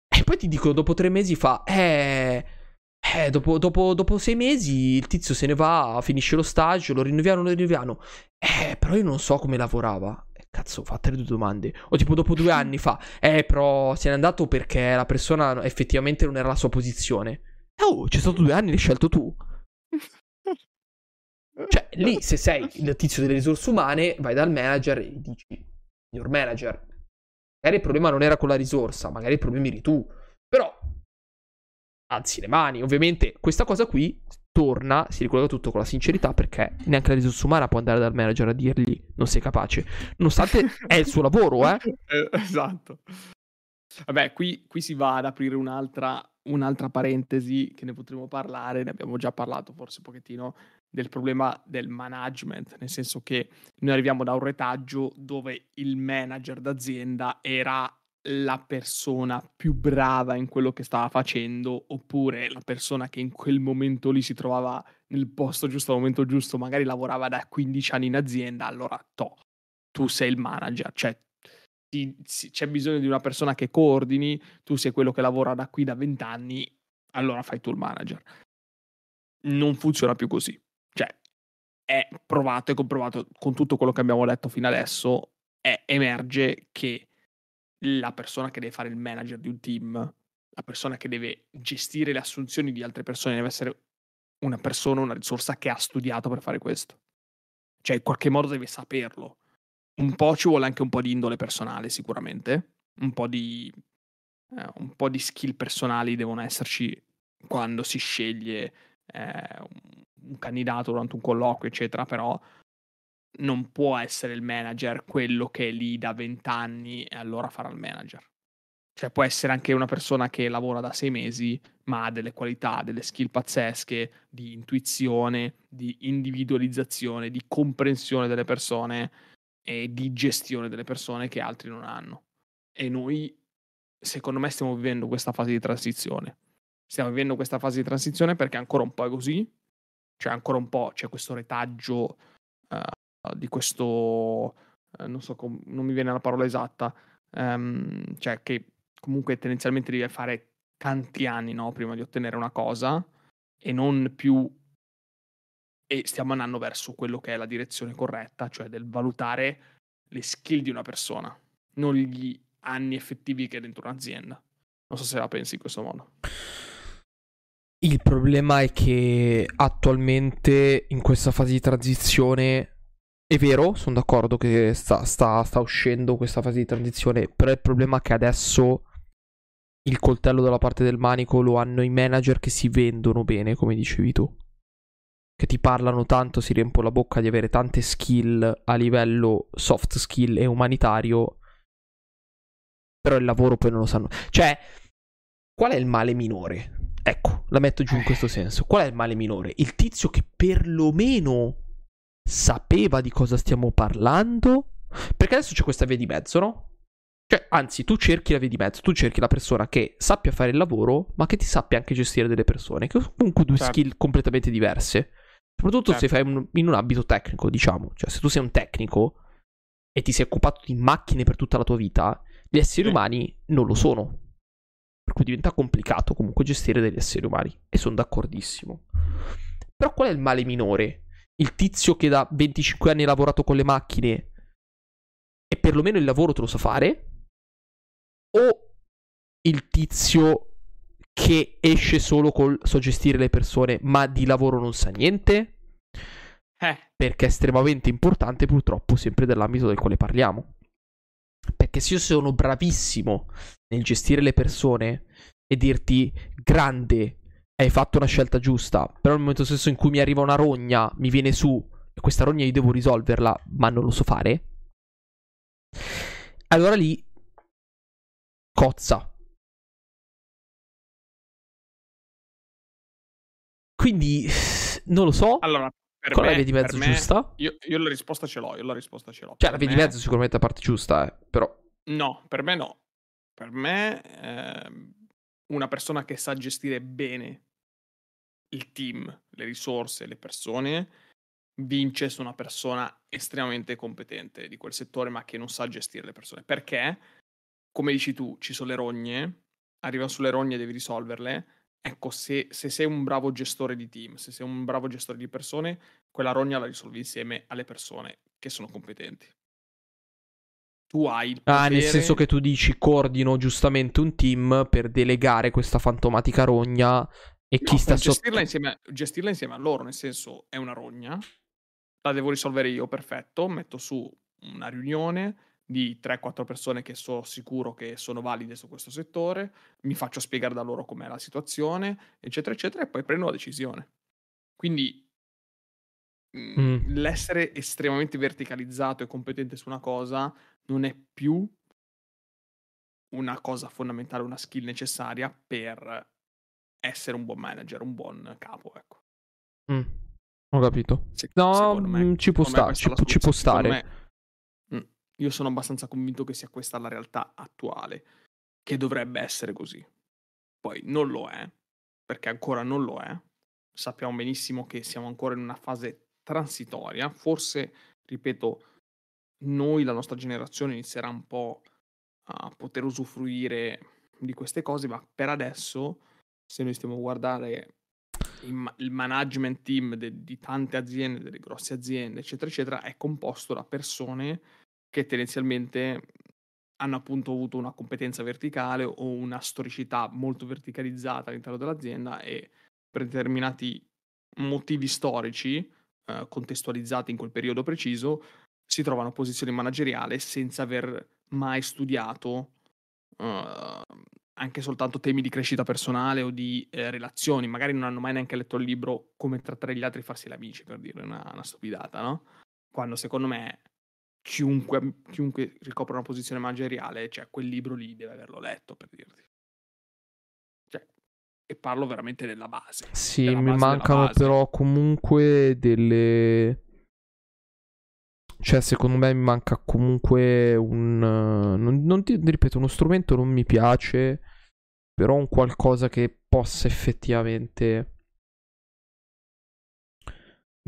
E poi ti dico, dopo tre mesi fa, eh... Eh, dopo, dopo- dopo sei mesi il tizio se ne va, finisce lo stage, lo rinnoviamo, lo rinnoviamo. Eh, però io non so come lavorava. Cazzo, fate le due domande. O tipo dopo due *laughs* anni fa, eh, però se n'è andato perché la persona effettivamente non era la sua posizione. Oh, c'è stato due anni, l'hai scelto tu. *laughs* Cioè, lì se sei il tizio delle risorse umane, vai dal manager e dici, signor manager, magari il problema non era con la risorsa, magari il problema eri tu. Però, alzi le mani. Ovviamente, questa cosa qui torna, si ricollega tutto con la sincerità, perché neanche la risorsa umana può andare dal manager a dirgli non sei capace. Nonostante è il suo lavoro, eh. *laughs* Eh, esatto. Vabbè, qui, qui si va ad aprire un'altra, un'altra parentesi che ne potremo parlare, ne abbiamo già parlato forse un pochettino, del problema del management, nel senso che noi arriviamo da un retaggio dove il manager d'azienda era la persona più brava in quello che stava facendo, oppure la persona che in quel momento lì si trovava nel posto giusto al momento giusto, magari lavorava da 15 anni in azienda, allora to, tu sei il manager, cioè ti- si- c'è bisogno di una persona che coordini, tu sei quello che lavora da qui da 20 anni, allora fai tu il manager. Non funziona più così. Cioè, è provato e comprovato con tutto quello che abbiamo detto fino adesso, è- emerge che la persona che deve fare il manager di un team, la persona che deve gestire le assunzioni di altre persone, deve essere una persona, una risorsa che ha studiato per fare questo. Cioè, in qualche modo deve saperlo. Un po' ci vuole anche un po' di indole personale, sicuramente. Un po' di, eh, un po' di skill personali devono esserci quando si sceglie eh, un- candidato durante un colloquio, eccetera, però non può essere il manager quello che è lì da vent'anni e allora farà il manager. Cioè può essere anche una persona che lavora da sei mesi, ma ha delle qualità, delle skill pazzesche di intuizione, di individualizzazione, di comprensione delle persone e di gestione delle persone che altri non hanno. E noi, secondo me, stiamo vivendo questa fase di transizione. Stiamo vivendo questa fase di transizione perché ancora un po' è così, cioè ancora un po' c'è questo retaggio eh, di questo, eh, non so, com- non mi viene la parola esatta, ehm, cioè che comunque tendenzialmente devi fare tanti anni no, prima di ottenere una cosa e non più e stiamo andando verso quello che è la direzione corretta, cioè del valutare le skill di una persona, non gli anni effettivi che è dentro un'azienda. Non so se la pensi in questo modo. Il problema è che attualmente in questa fase di transizione è vero, sono d'accordo che sta, sta- sta uscendo questa fase di transizione, però il problema è che adesso il coltello dalla parte del manico lo hanno i manager che si vendono bene, come dicevi tu. Che ti parlano tanto, si riempiono la bocca di avere tante skill a livello soft skill e umanitario, però il lavoro poi non lo sanno. Cioè, qual è il male minore? Ecco, la metto giù in questo senso. Qual è il male minore? Il tizio che perlomeno sapeva di cosa stiamo parlando? Perché adesso c'è questa via di mezzo, no? Cioè, anzi, tu cerchi la via di mezzo, tu cerchi la persona che sappia fare il lavoro, ma che ti sappia anche gestire delle persone, che sono comunque due Certo. skill completamente diverse. Soprattutto se Certo. fai un- in un ambito tecnico, diciamo. Cioè, se tu sei un tecnico e ti sei occupato di macchine per tutta la tua vita, gli esseri Sì. umani non lo sono. Per cui diventa complicato comunque gestire degli esseri umani. E sono d'accordissimo. Però qual è il male minore? Il tizio che da 25 anni ha lavorato con le macchine e perlomeno il lavoro te lo sa fare? O il tizio che esce solo col so gestire le persone ma di lavoro non sa niente? Eh, Perché è estremamente importante purtroppo sempre dell'ambito del quale parliamo. Perché se io sono bravissimo nel gestire le persone e dirti grande, hai fatto una scelta giusta, però nel momento stesso in cui mi arriva una rogna, mi viene su e questa rogna io devo risolverla, ma non lo so fare, allora lì cozza. Quindi non lo so. Allora, per Qual è me, la via di mezzo me- giusta? Io, io la risposta ce l'ho, io la risposta ce l'ho. Cioè, Per la via di me- mezzo è sicuramente la parte giusta, eh, però. No, per me no. Per me ehm, una persona che sa gestire bene il team, le risorse, le persone, vince su una persona estremamente competente di quel settore, ma che non sa gestire le persone. Perché, come dici tu, ci sono le rogne, arrivano sulle rogne e devi risolverle. Ecco, se, se sei un bravo gestore di team, se sei un bravo gestore di persone, quella rogna la risolvi insieme alle persone che sono competenti. Tu hai il Ah, nel potere- senso che tu dici coordino giustamente un team per delegare questa fantomatica rogna e chi No, sta per sotto. gestirla insieme, a- gestirla insieme a loro, nel senso è una rogna, la devo risolvere io, perfetto, metto su una riunione di 3-4 persone che so sicuro che sono valide su questo settore, mi faccio spiegare da loro com'è la situazione, eccetera, eccetera, e poi prendo la decisione. Quindi Mm. l'essere estremamente verticalizzato e competente su una cosa non è più una cosa fondamentale, una skill necessaria per essere un buon manager, un buon capo, ecco. Mm, ho capito. Se- No, me- mm, ci può questa ci, ci può stare. Me, mm, io sono abbastanza convinto che sia questa la realtà attuale, che dovrebbe essere così. Poi non lo è, perché ancora non lo è. Sappiamo benissimo che siamo ancora in una fase transitoria. Forse, ripeto, noi, la nostra generazione, inizierà un po' a poter usufruire di queste cose, ma per adesso, se noi stiamo a guardare il, il management team de- di tante aziende, delle grosse aziende, eccetera, eccetera, è composto da persone che tendenzialmente hanno appunto avuto una competenza verticale o una storicità molto verticalizzata all'interno dell'azienda e per determinati motivi storici, eh, contestualizzati in quel periodo preciso, si trovano a posizione manageriale senza aver mai studiato eh, anche soltanto temi di crescita personale o di eh, relazioni. Magari non hanno mai neanche letto il libro Come trattare gli altri e farsi amici, per dire una, una stupidata, no? Quando secondo me chiunque, chiunque ricopre una posizione manageriale, cioè quel libro lì deve averlo letto, per dirti. Cioè, e parlo veramente della base. Sì, della mi base mancano però comunque delle... Cioè, secondo me mi manca comunque un... Non, non ti ripeto, uno strumento non mi piace, però un qualcosa che possa effettivamente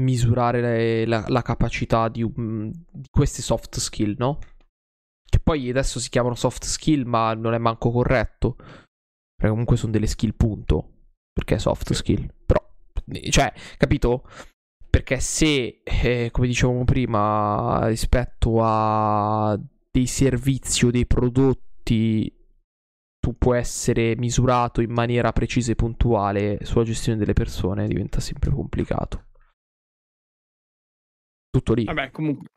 misurare le- la, la capacità di, un- di queste soft skill, no? Che poi adesso si chiamano soft skill, ma non è manco corretto. Perché comunque sono delle skill, punto. Perché soft skill. Però, cioè, capito? Perché se, eh, come dicevamo prima, rispetto a dei servizi o dei prodotti, tu puoi essere misurato in maniera precisa e puntuale sulla gestione delle persone, diventa sempre complicato. Tutto lì. Vabbè, comunque,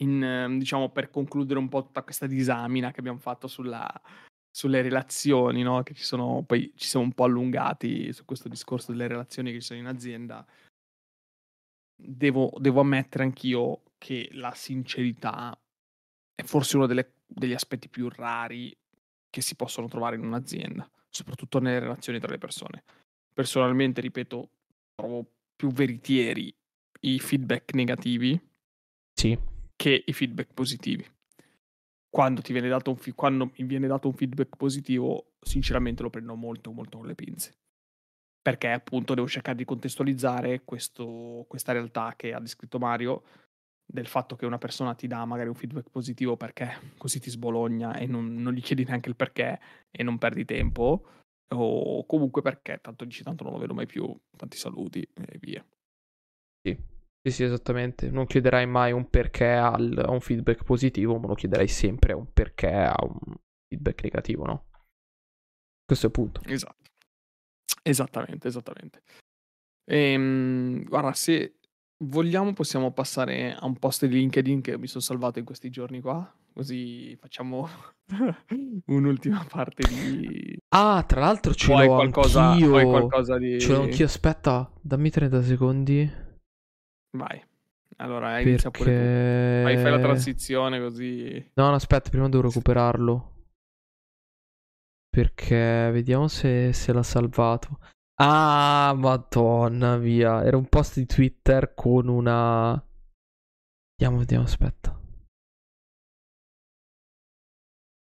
in, ehm, diciamo, per concludere un po' tutta questa disamina che abbiamo fatto sulla, sulle relazioni, no? Che ci sono, poi ci siamo un po' allungati su questo discorso delle relazioni che ci sono in azienda. Devo, devo ammettere anch'io che la sincerità è forse uno delle- degli aspetti più rari che si possono trovare in un'azienda, soprattutto nelle relazioni tra le persone. Personalmente, ripeto, trovo più veritieri i feedback negativi Sì. che i feedback positivi. Quando, ti viene dato un fi- quando mi viene dato un feedback positivo, sinceramente lo prendo molto, molto con le pinze. Perché appunto devo cercare di contestualizzare questo- questa realtà che ha descritto Mario, del fatto che una persona ti dà magari un feedback positivo perché così ti sbologna e non, non gli chiedi neanche il perché e non perdi tempo, o comunque perché tanto dici tanto non lo vedo mai più, tanti saluti e via. Sì, sì, sì, esattamente. Non chiederai mai un perché al- a un feedback positivo, ma lo chiederai sempre a un perché a un feedback negativo, no? Questo è il punto. Esatto. Esattamente, esattamente. Ehm, guarda, se vogliamo possiamo passare a un post di LinkedIn che mi sono salvato in questi giorni qua, così facciamo *laughs* un'ultima parte di... Ah, tra l'altro ce l'ho qualcosa, anch'io. qualcosa di... Ce l'ho anch'io, aspetta, dammi 30 secondi. Vai. Allora, inizia pure tu. Perché... Vai, fai la transizione così... No, no, aspetta, prima devo recuperarlo. Perché vediamo se, se l'ha salvato. Ah, madonna, via. Era un post di Twitter con una... Vediamo, vediamo, aspetta.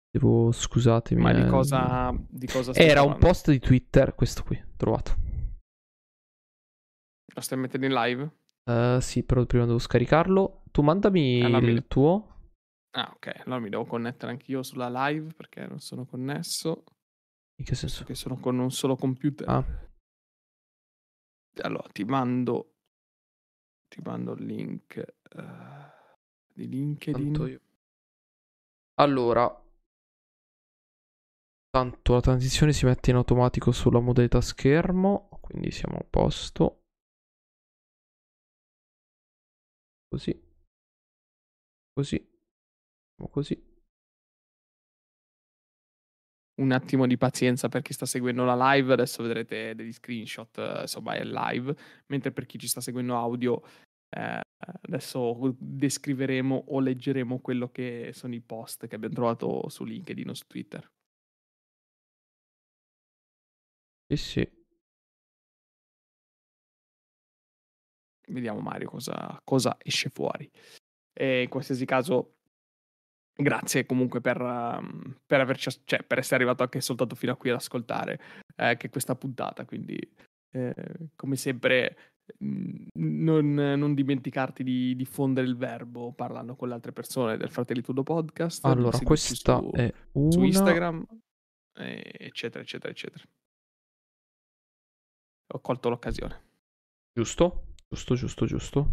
Devo, scusatemi. Ma di eh. cosa, di cosa Era un post di Twitter, questo qui, trovato. Lo stai mettendo in live? Eh, sì, però prima devo scaricarlo. Tu mandami Allora, mi- il tuo. Ah, ok. Allora mi devo connettere anch'io sulla live perché non sono connesso. In che senso? Perché sono con un solo computer. Ah. Allora, ti mando... Ti mando il link eh, di LinkedIn. Allora. Tanto la transizione si mette in automatico sulla modalità schermo. Quindi siamo a posto. Così. Così. Così. Un attimo di pazienza per chi sta seguendo la live, adesso vedrete degli screenshot, eh, insomma è live, mentre per chi ci sta seguendo audio, eh, adesso descriveremo o leggeremo quello che sono i post che abbiamo trovato su LinkedIn o su Twitter. Sì, sì. Vediamo Mario cosa, cosa esce fuori. E in qualsiasi caso, grazie comunque per, um, per averci, cioè, per essere arrivato anche soltanto fino a qui ad ascoltare eh, anche questa puntata. Quindi, eh, come sempre, mh, non, non dimenticarti di diffondere il verbo parlando con le altre persone del Fratelli Tudo Podcast. Allora, questa su, è su una. Instagram, eh, eccetera, eccetera, eccetera. Ho colto l'occasione. Giusto? Giusto, giusto, giusto.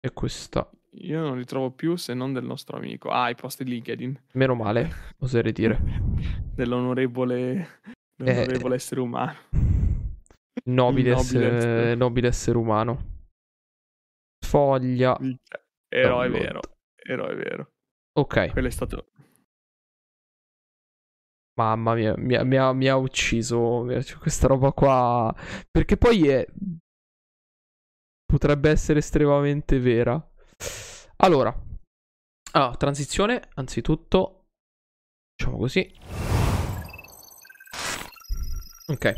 E questa. Io non li trovo più se non del nostro amico. Ah, i post di LinkedIn. Meno male, oserei dire. *laughs* Dell'onorevole, dell'onorevole essere umano. Nobile, Nobile essere, nobile essere umano. Foglia. Eroe Download. vero. Eroe vero. Ok, Quello è stato... mamma mia, mi ha, mi ha- mi ha ucciso questa roba qua. Perché poi è... potrebbe essere estremamente vera. Allora, allora, transizione, anzitutto, facciamo così. Ok.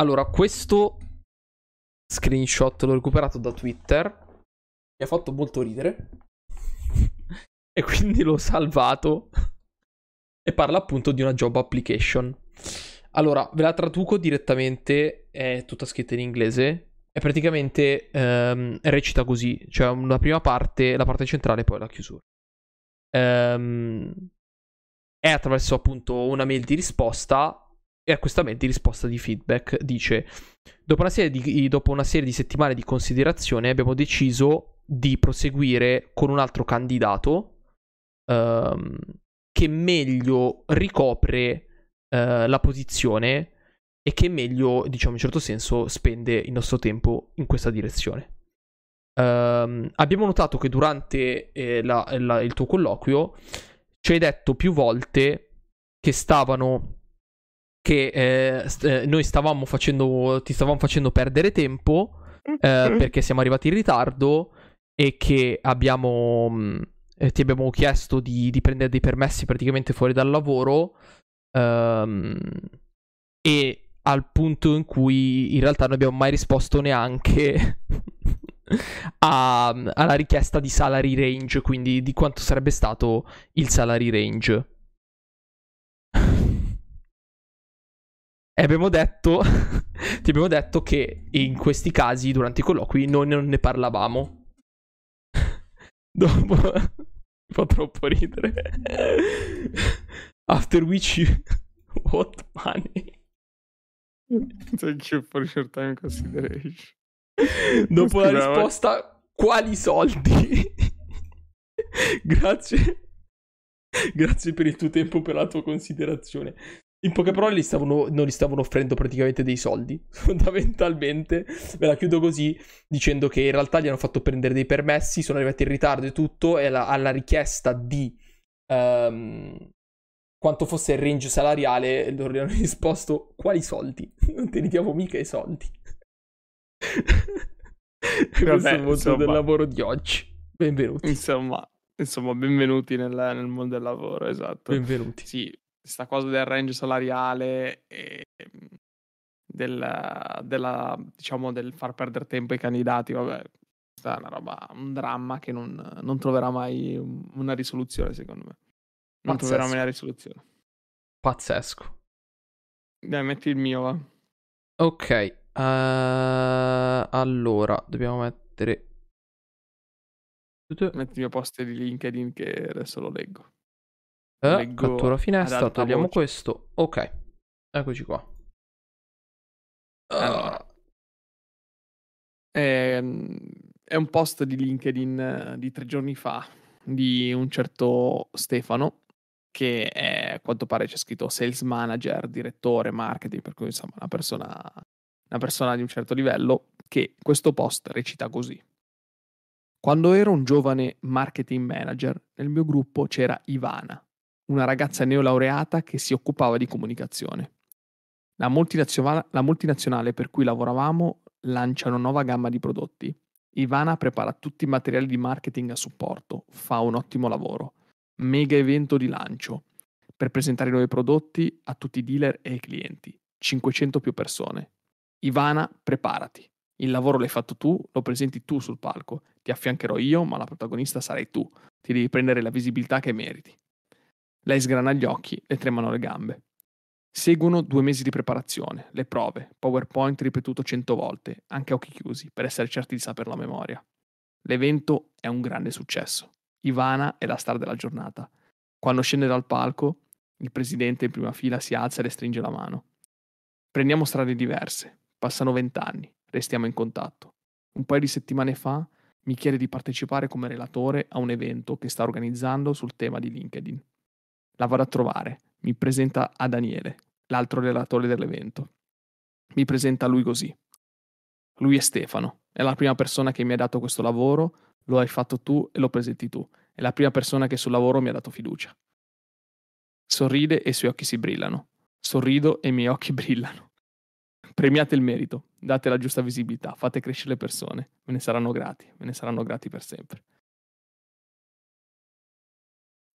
Allora, questo screenshot l'ho recuperato da Twitter. Mi ha fatto molto ridere. *laughs* e quindi l'ho salvato. e parla appunto di una job application. Allora, ve la traduco direttamente, è tutta scritta in inglese. E praticamente ehm, recita così: cioè una prima parte, la parte centrale, e poi la chiusura. Ehm, è attraverso appunto una mail di risposta. E a questa mail di risposta di feedback dice: dopo una, serie di, dopo una serie di settimane di considerazione, abbiamo deciso di proseguire con un altro candidato ehm, che meglio ricopre eh, la posizione e che meglio, diciamo in certo senso, spende il nostro tempo in questa direzione. Ehm, abbiamo notato che durante eh, la- la- il tuo colloquio ci hai detto più volte che stavano che eh, st- eh, noi stavamo facendo ti stavamo facendo perdere tempo eh, perché siamo arrivati in ritardo e che abbiamo mh, eh, ti abbiamo chiesto di, di prendere dei permessi praticamente fuori dal lavoro ehm, e al punto in cui in realtà non abbiamo mai risposto neanche *laughs* a- alla richiesta di salary range, quindi di quanto sarebbe stato il salary range. E abbiamo detto, *laughs* ti abbiamo detto che in questi casi, durante i colloqui, noi non ne parlavamo. *laughs* Dopo, mi fa troppo ridere. After which, you... what money? *laughs* Thank you for your time consideration. *laughs* Dopo la risposta, quali soldi? *laughs* Grazie. Grazie per il tuo tempo, per la tua considerazione. In poche parole, li stavano, non gli stavano offrendo praticamente dei soldi. Fondamentalmente, ve la chiudo così, dicendo che in realtà gli hanno fatto prendere dei permessi, sono arrivati in ritardo e tutto, e alla, alla richiesta di um, quanto fosse il range salariale, loro gli hanno risposto: Quali soldi? Non te li diamo mica i soldi. *laughs* Questo è il mondo insomma, del lavoro di oggi. Benvenuti. Insomma, insomma benvenuti nel, nel mondo del lavoro, esatto. Benvenuti. Sì, questa cosa del range salariale e del, della, diciamo, del far perdere tempo ai candidati, vabbè, questa è una roba, un dramma che non, non troverà mai una risoluzione, secondo me. Non Pazzesco. troverà mai una risoluzione. Pazzesco. Dai, metti il mio, va. Ok, uh, allora, dobbiamo mettere... Metti il mio post di LinkedIn che adesso lo leggo. Eh, cattura finestra, togliamo voce. questo. Ok, eccoci qua. Allora. Uh. È, ehm, è, un post di LinkedIn eh, di tre giorni fa di un certo Stefano che è, a quanto pare c'è scritto sales manager, direttore, marketing, per cui insomma una persona, una persona di un certo livello che questo post recita così. Quando ero un giovane marketing manager, nel mio gruppo c'era Ivana, una ragazza neolaureata che si occupava di comunicazione. La multinazionale, la multinazionale per cui lavoravamo lancia una nuova gamma di prodotti. Ivana prepara tutti i materiali di marketing a supporto, fa un ottimo lavoro. Mega evento di lancio per presentare i nuovi prodotti a tutti i dealer e i clienti. 500 più persone. Ivana, preparati. Il lavoro l'hai fatto tu, lo presenti tu sul palco. Ti affiancherò io, ma la protagonista sarai tu. Ti devi prendere la visibilità che meriti. Lei sgrana gli occhi, le tremano le gambe. Seguono due mesi di preparazione, le prove, PowerPoint ripetuto cento volte, anche a occhi chiusi, per essere certi di saperlo a memoria. L'evento è un grande successo. Ivana è la star della giornata. Quando scende dal palco, il presidente in prima fila si alza e le stringe la mano. Prendiamo strade diverse, passano vent'anni, restiamo in contatto. Un paio di settimane fa mi chiede di partecipare come relatore a un evento che sta organizzando sul tema di LinkedIn. La vado a trovare, mi presenta a Daniele, l'altro relatore dell'evento. Mi presenta a lui così. Lui è Stefano, è la prima persona che mi ha dato questo lavoro, lo hai fatto tu e lo presenti tu. È la prima persona che sul lavoro mi ha dato fiducia. Sorride e i suoi occhi si brillano. Sorrido e i miei occhi *laughs* brillano. Premiate il merito, date la giusta visibilità, fate crescere le persone, me ne saranno grati, me ne saranno grati per sempre.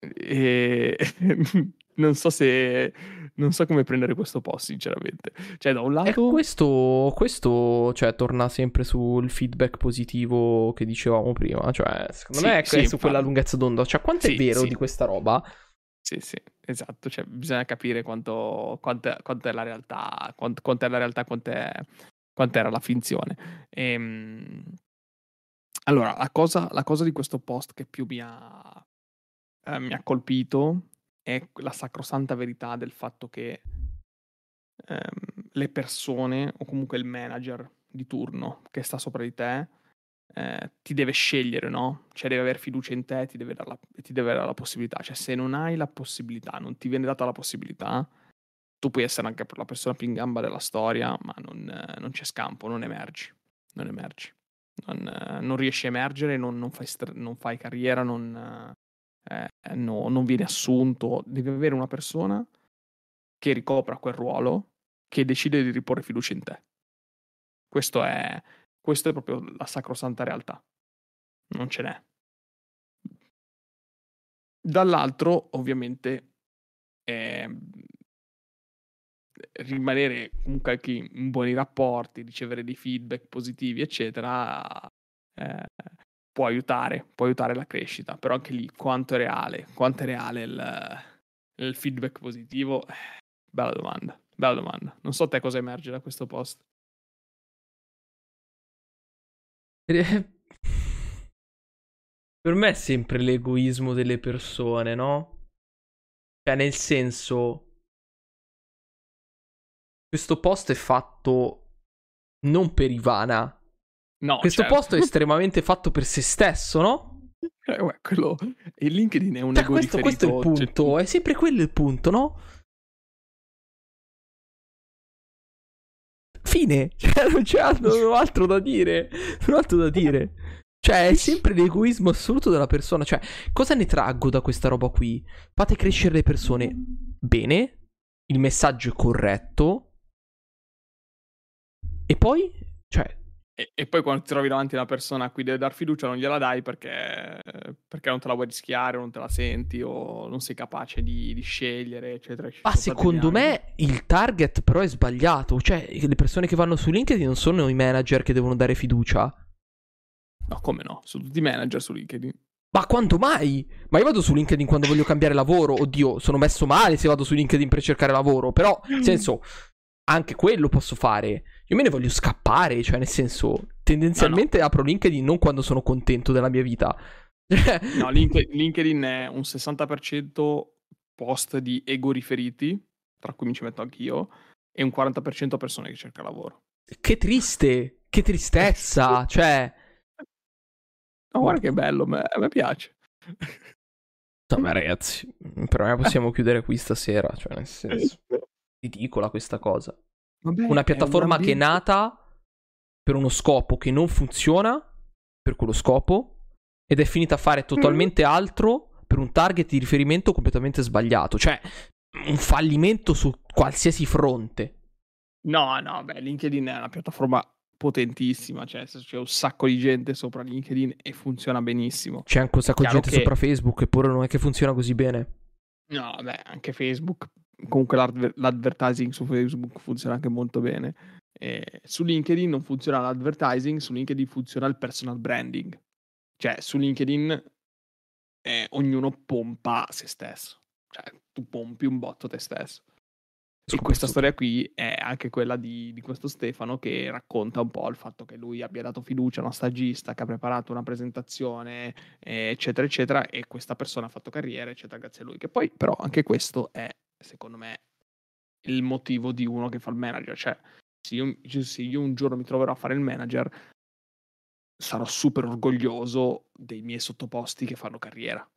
E *laughs* non so se non so come prendere questo post, sinceramente. Cioè, da un lato. E questo, questo cioè, torna sempre sul feedback positivo che dicevamo prima. Cioè, secondo sì, me è, sì, su quella lunghezza d'onda. Cioè, quanto sì, è vero di questa roba? Sì, sì, esatto. Cioè, bisogna capire quanto, quanto, quanto è la realtà, quanto, quanto, è la realtà, quanto, è, quanto era la finzione. Ehm... Allora, la cosa, la cosa di questo post che più mi ha eh, mi ha colpito è la sacrosanta verità del fatto che ehm, le persone o comunque il manager di turno che sta sopra di te eh, ti deve scegliere, no? Cioè deve avere fiducia in te ti deve, dare la, ti deve dare la possibilità. Cioè se non hai la possibilità, non ti viene data la possibilità, tu puoi essere anche la persona più in gamba della storia, ma non, eh, non c'è scampo, non emergi. Non emergi. Non, eh, non riesci a emergere, non, non, fai, non fai, carriera, non, eh, no, non viene assunto, devi avere una persona che ricopra quel ruolo, che decide di riporre fiducia in te. Questo è, questo è proprio la sacrosanta realtà. Non ce n'è. Dall'altro, ovviamente, eh, rimanere comunque in buoni rapporti, ricevere dei feedback positivi, eccetera, eh, può aiutare, può aiutare la crescita, però anche lì quanto è reale, quanto è reale il, il feedback positivo? Bella domanda, bella domanda. Non so te cosa emerge da questo post. *laughs* Per me è sempre l'egoismo delle persone, no? Cioè, nel senso, questo post è fatto non per Ivana, No, Questo certo. posto è estremamente fatto per se stesso, no? Eh, uè, quello... Il LinkedIn è un cioè, questo, questo è il punto, cioè... è sempre quello il punto, no? Fine. *laughs* Cioè, non c'è altro, altro da dire. Non altro da dire. Cioè, è sempre l'egoismo assoluto della persona. Cioè, cosa ne traggo da questa roba qui? Fate crescere le persone bene. Il messaggio è corretto. E poi, cioè, e, e, poi quando ti trovi davanti una persona a cui deve dar fiducia non gliela dai perché, perché non te la vuoi rischiare o non te la senti o non sei capace di, di scegliere, eccetera. Ma secondo me il target però è sbagliato. Cioè, le persone che vanno su LinkedIn non sono i manager che devono dare fiducia. No, come no? Sono tutti manager su LinkedIn. Ma quando mai? Ma io vado su LinkedIn quando voglio cambiare lavoro. Oddio, sono messo male se vado su LinkedIn per cercare lavoro. Però, nel senso, anche quello posso fare. Io me ne voglio scappare, cioè nel senso, tendenzialmente no, no. apro LinkedIn non quando sono contento della mia vita. *laughs* no, LinkedIn è un 60% post di ego riferiti, tra cui mi ci metto anch'io, e un 40% persone che cercano lavoro. Che triste, che tristezza, *laughs* cioè... No, guarda che bello, a me piace. Insomma, ragazzi, per me possiamo *laughs* chiudere qui stasera, cioè nel senso... Ridicola questa cosa. Vabbè, una piattaforma un che è nata per uno scopo che non funziona per quello scopo ed è finita a fare totalmente mm. altro per un target di riferimento completamente sbagliato. Cioè, un fallimento su qualsiasi fronte. No, no, beh, LinkedIn è una piattaforma potentissima, cioè c'è un sacco di gente sopra LinkedIn e funziona benissimo. C'è anche un sacco Chiaro di gente che... sopra Facebook, eppure non è che funziona così bene. No, beh, anche Facebook comunque l'adver- l'advertising su Facebook funziona anche molto bene. E su LinkedIn non funziona l'advertising, su LinkedIn funziona il personal branding. Cioè, su LinkedIn eh, ognuno pompa se stesso. Cioè, tu pompi un botto te stesso. E questa storia qui è anche quella di, di, questo Stefano che racconta un po' il fatto che lui abbia dato fiducia a una stagista che ha preparato una presentazione, eh, eccetera, eccetera, e questa persona ha fatto carriera, eccetera, grazie a lui. Che poi, però, anche questo è secondo me, il motivo di uno che fa il manager. Cioè, se io, se io un giorno mi troverò a fare il manager, sarò super orgoglioso dei miei sottoposti che fanno carriera.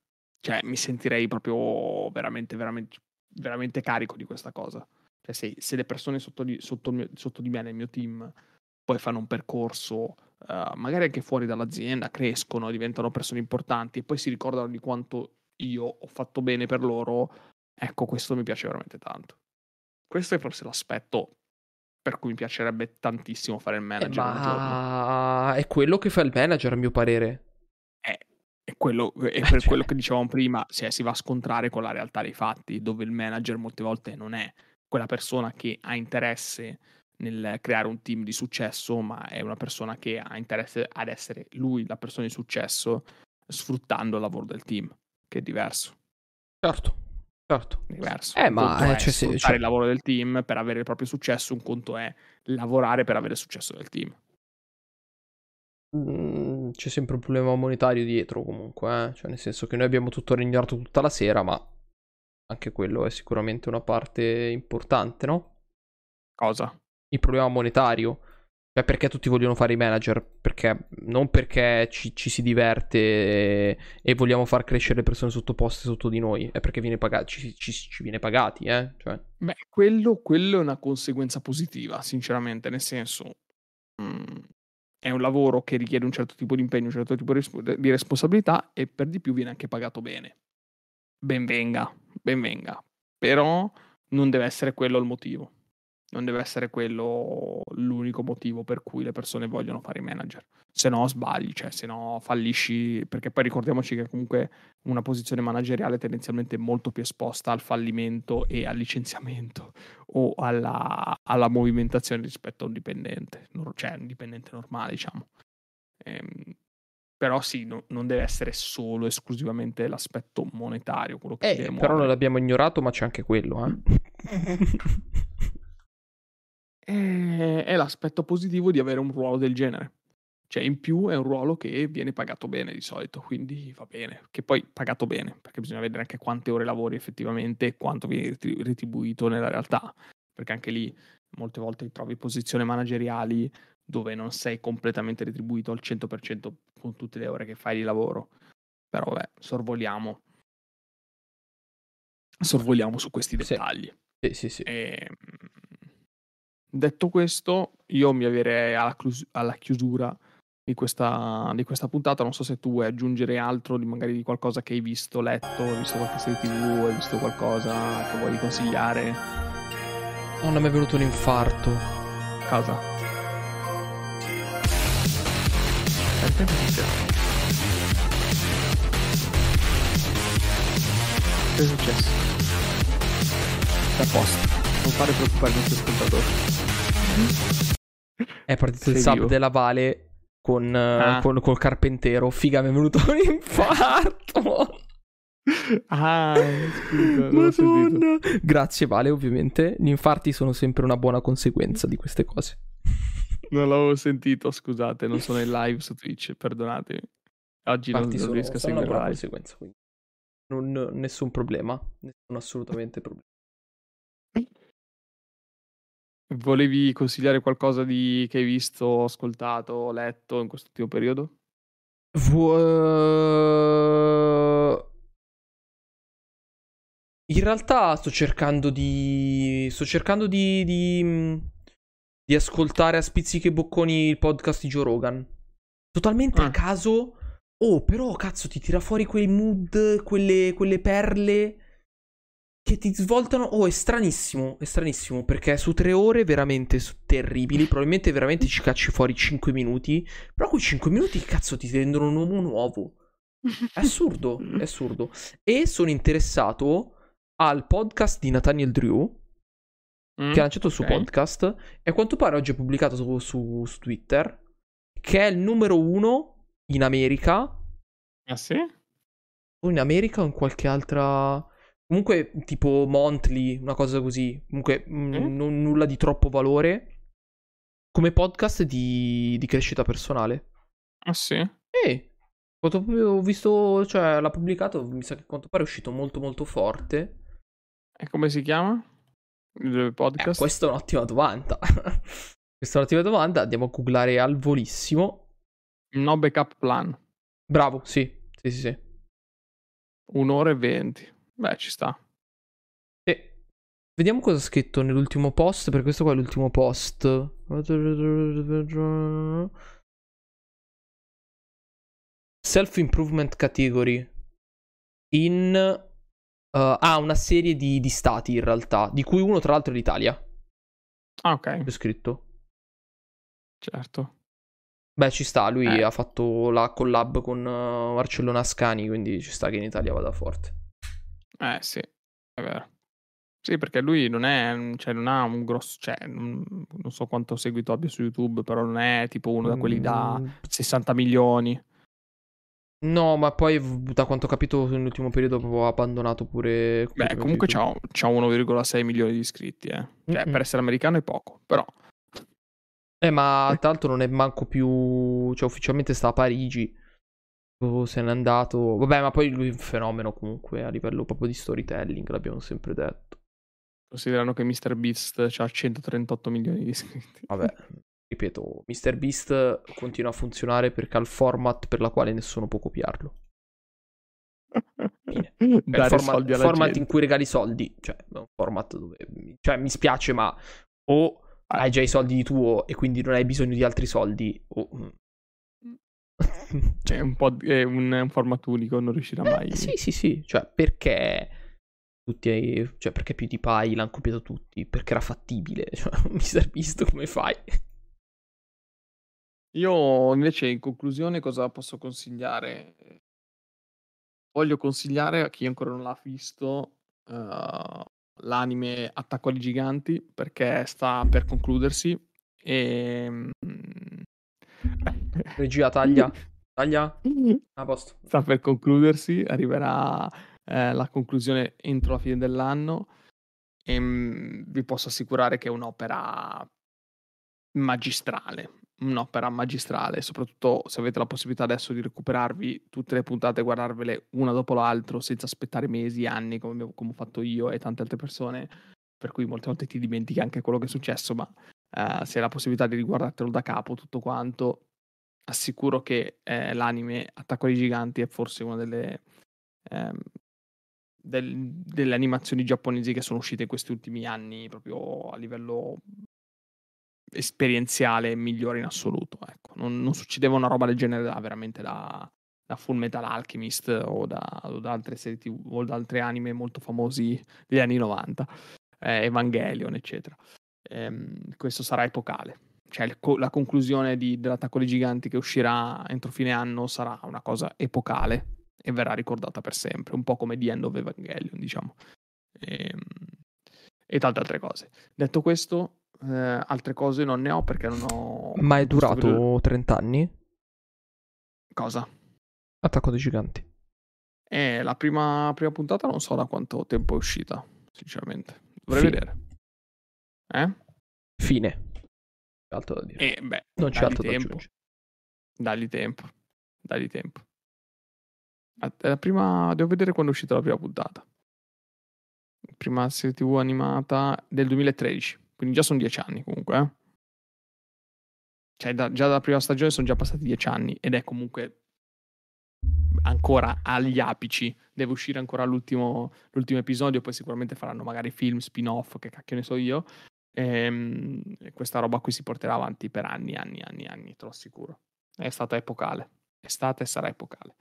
Cioè, mi sentirei proprio veramente, veramente, veramente carico di questa cosa. Cioè, se, se le persone sotto di, sotto, sotto di, me nel mio team poi fanno un percorso, uh, magari anche fuori dall'azienda, crescono, diventano persone importanti e poi si ricordano di quanto io ho fatto bene per loro, Ecco, questo mi piace veramente tanto. Questo è forse l'aspetto per cui mi piacerebbe tantissimo fare il manager. Eh, ma è quello che fa il manager, a mio parere. È, è, quello, è per cioè... quello che dicevamo prima, cioè, si va a scontrare con la realtà dei fatti, dove il manager molte volte non è quella persona che ha interesse nel creare un team di successo, ma è una persona che ha interesse ad essere lui la persona di successo sfruttando il lavoro del team, che è diverso. Certo. Certo. Diverso. Eh, ma eh, cioè, sì, cioè... il lavoro del team per avere il proprio successo, un conto è lavorare per avere il successo del team. Mm, c'è sempre un problema monetario dietro comunque, eh? cioè nel senso che noi abbiamo tutto regnato tutta la sera, ma anche quello è sicuramente una parte importante, no? Cosa? Il problema monetario. Cioè, perché tutti vogliono fare i manager? Perché non perché ci, ci si diverte e, e, vogliamo far crescere le persone sottoposte sotto di noi, è perché viene pagato, ci, ci, ci, viene pagati, eh? Cioè. Beh, quello, quello, è una conseguenza positiva, sinceramente, nel senso, mh, mm, è un lavoro che richiede un certo tipo di impegno, un certo tipo di responsabilità e per di più viene anche pagato bene. Ben venga, ben venga. Però non deve essere quello il motivo non deve essere quello l'unico motivo per cui le persone vogliono fare i manager. Se no sbagli, cioè se no fallisci, perché poi ricordiamoci che comunque una posizione manageriale è tendenzialmente molto più esposta al fallimento e al licenziamento o alla, alla movimentazione rispetto a un dipendente, cioè un dipendente normale, diciamo. Ehm, però sì, no, non deve essere solo esclusivamente l'aspetto monetario quello che eh, però non l'abbiamo ignorato, ma c'è anche quello, eh. *laughs* L'aspetto positivo di avere un ruolo del genere. Cioè, in più è un ruolo che viene pagato bene di solito, quindi va bene. Che poi pagato bene, perché bisogna vedere anche quante ore lavori effettivamente e quanto viene retribuito nella realtà. Perché anche lì molte volte trovi posizioni manageriali dove non sei completamente retribuito al 100% con tutte le ore che fai di lavoro. Però vabbè, sorvoliamo. Sorvoliamo su questi dettagli. Sì, sì, sì. E, ehm, Detto questo, io mi avverei alla, clus- alla chiusura di questa, di questa, puntata. Non so se tu vuoi aggiungere altro, di magari di qualcosa che hai visto, letto, hai visto qualche serie tv, hai visto qualcosa che vuoi consigliare. Non è mai venuto un infarto. Cosa? Che è successo? È a posto. Non fare preoccupare i nostri ascoltatori. È partito Sei il sub vivo. della Vale con, ah. con, col carpentero. Figa, mi è venuto un *laughs* infarto. Ah, scusa, Madonna. Grazie Vale, ovviamente. Gli infarti sono sempre una buona conseguenza di queste cose. Non l'avevo sentito, scusate, non sono in live su Twitch, perdonatemi. Oggi non, non riesco a seguire una conseguenza, quindi. Non, nessun problema, nessun assolutamente problema. Volevi consigliare qualcosa di... che hai visto, ascoltato, letto in questo ultimo periodo? Vu- in realtà sto cercando di. Sto cercando di. di, di ascoltare a spizzichi bocconi il podcast di Joe Rogan. Totalmente ah. a caso. Oh, però cazzo, ti tira fuori quei mood, quelle, quelle perle che ti svoltano. Oh, è stranissimo. È stranissimo. Perché su tre ore veramente terribili. Probabilmente veramente ci cacci fuori 5 minuti. Però quei 5 minuti, cazzo, ti rendono un uomo nuovo. È assurdo. *laughs* È assurdo. E sono interessato al podcast di Nathaniel Drew. Mm, che ha lanciato il suo okay. podcast. E a quanto pare oggi è pubblicato su, su, su Twitter. Che è il numero uno in America. Ah, sì? O in America o in qualche altra. Comunque, tipo Monthly, una cosa così. Comunque, mm? n- nulla di troppo valore. Come podcast di, di crescita personale. Ah, sì? Eh. Ho visto, cioè, l'ha pubblicato. Mi sa che a quanto pare è uscito molto, molto forte. E come si chiama? Il podcast? Eh, questa è un'ottima domanda. *laughs* questa è un'ottima domanda. Andiamo a googlare al volissimo. No backup plan. Bravo, sì. Sì, sì, sì. Un'ora e venti. Beh, ci sta. E vediamo cosa ha scritto nell'ultimo post, perché questo qua è l'ultimo post. Self-improvement category. In... Uh, ha una serie di, di, stati in realtà, di cui uno tra l'altro è l'Italia. Ah, ok. È scritto. Certo. Beh, ci sta, lui eh. ha fatto la collab con uh, Marcello Nascani, quindi ci sta che in Italia vada forte. Eh sì, è vero. Sì, perché lui non è, cioè non ha un grosso, cioè non, non so quanto seguito abbia su YouTube, però non è tipo uno da quelli da 60 mm. milioni. No, ma poi da quanto ho capito nell'ultimo periodo avevo abbandonato pure... Beh, comunque c'ha, c'ha 1,6 milioni di iscritti, eh. Cioè, mm-hmm. per essere americano è poco, però... Eh, ma tra l'altro non è manco più... Cioè, ufficialmente sta a Parigi se n'è andato. Vabbè, ma poi lui è un fenomeno comunque a livello proprio di storytelling, l'abbiamo sempre detto. Considerano che MrBeast ha 138 milioni di iscritti. Vabbè, *laughs* ripeto, MrBeast continua a funzionare perché ha il format per la quale nessuno può copiarlo. Fine. *laughs* È il format, format in cui regali soldi, cioè è un format dove cioè, mi spiace, ma o hai già i soldi di tuo e quindi non hai bisogno di altri soldi, o mm, *laughs* cioè, un po' è un, un formato unico, non riuscirà mai. Eh, sì, sì, sì. Cioè, perché tutti, cioè, perché PewDiePie l'hanno copiato tutti? Perché era fattibile. *laughs* Cioè, mi sei visto come fai. Io invece, in conclusione, cosa posso consigliare? Voglio consigliare a chi ancora non l'ha visto uh, l'anime Attacco agli giganti perché sta per concludersi e mm, Regia taglia. Taglia. *laughs* A posto. Sta per concludersi, arriverà eh, la conclusione entro la fine dell'anno e mh, mm, vi posso assicurare che è un'opera magistrale, un'opera magistrale, soprattutto se avete la possibilità adesso di recuperarvi tutte le puntate e guardarvele una dopo l'altra senza aspettare mesi, anni come, come ho fatto io e tante altre persone, per cui molte volte ti dimentichi anche quello che è successo, ma uh, se hai la possibilità di riguardartelo da capo tutto quanto, assicuro che eh, l'anime Attacco ai Giganti è forse una delle, ehm, del, delle animazioni giapponesi che sono uscite in questi ultimi anni proprio a livello esperienziale migliore in assoluto. Ecco. Non, non, succedeva una roba del genere da, veramente da, da Full Metal Alchemist o da, o da altre serie TV, o da altri anime molto famosi degli anni 90, eh, Evangelion, eccetera. Ehm, questo sarà epocale. Cioè, il, la conclusione di, dell'attacco dei giganti che uscirà entro fine anno sarà una cosa epocale e verrà ricordata per sempre, un po' come The End of Evangelion, diciamo. E, ehm, e tante altre cose. Detto questo, eh, altre cose non ne ho perché non ho... Ma è durato periodo... 30 anni? Cosa? Attacco dei giganti. Eh, la prima, prima puntata non so da quanto tempo è uscita, sinceramente. Dovrei Fine. vedere. Eh? Fine. Altro da dire. Eh, beh, non c'è altro tempo. da aggiungere. Dagli tempo. Dagli tempo. La prima... Devo vedere quando è uscita la prima puntata. Prima serie tv animata del 2013. Quindi già sono dieci anni comunque. Eh? Cioè, da, già dalla prima stagione sono già passati dieci anni ed è comunque ancora agli apici. Deve uscire ancora l'ultimo, l'ultimo episodio. Poi sicuramente faranno magari film, spin-off, che cacchio ne so io. Ehm, e, questa roba qui si porterà avanti per anni, anni, anni, anni, te lo assicuro. È stata epocale. È stata e sarà epocale.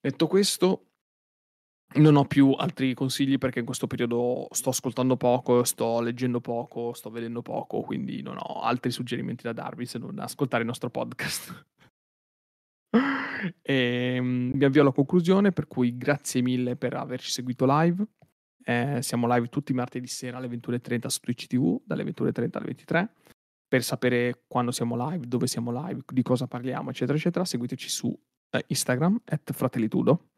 Detto questo, non ho più altri consigli perché in questo periodo sto ascoltando poco, sto leggendo poco, sto vedendo poco, quindi non ho altri suggerimenti da darvi se non ascoltare il nostro podcast. e, *laughs* ehm, mi avvio alla conclusione, per cui grazie mille per averci seguito live. Eh, siamo live tutti i martedì sera alle 21.30 su Twitch TV, dalle 21.30 alle 23. Per sapere quando siamo live, dove siamo live, di cosa parliamo, eccetera, eccetera, seguiteci su eh, Instagram, at fratellitudo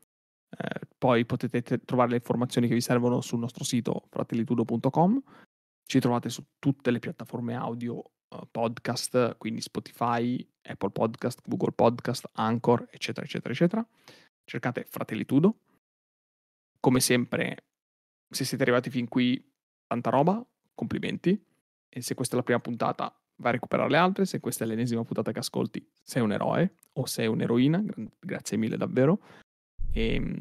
eh, poi potete t- trovare le informazioni che vi servono sul nostro sito fratellitudo.com. Ci trovate su tutte le piattaforme audio uh, podcast, quindi Spotify, Apple Podcast, Google Podcast, Anchor, eccetera, eccetera, eccetera. Cercate Fratellitudo. Come sempre, se siete arrivati fin qui, tanta roba, complimenti. E se questa è la prima puntata, vai a recuperare le altre. Se questa è l'ennesima puntata che ascolti, sei un eroe o sei un'eroina. Grazie mille davvero. E ehm,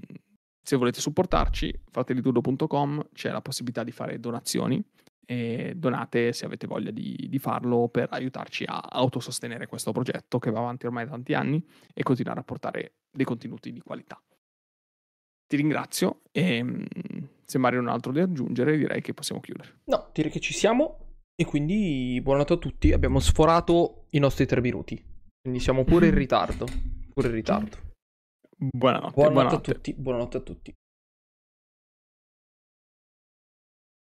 se volete supportarci, fratellitudo.com c'è la possibilità di fare donazioni e donate se avete voglia di, di, farlo per aiutarci a autosostenere questo progetto che va avanti ormai da tanti anni e continuare a portare dei contenuti di qualità. Ti ringrazio e mm, se Mario non ha altro da aggiungere direi che possiamo chiudere. No, direi che ci siamo e quindi buonanotte a tutti, abbiamo sforato i nostri tre minuti, quindi siamo pure in *laughs* ritardo, pure in ritardo. Buonanotte, buonanotte, buonanotte. a tutti. Buonanotte a tutti.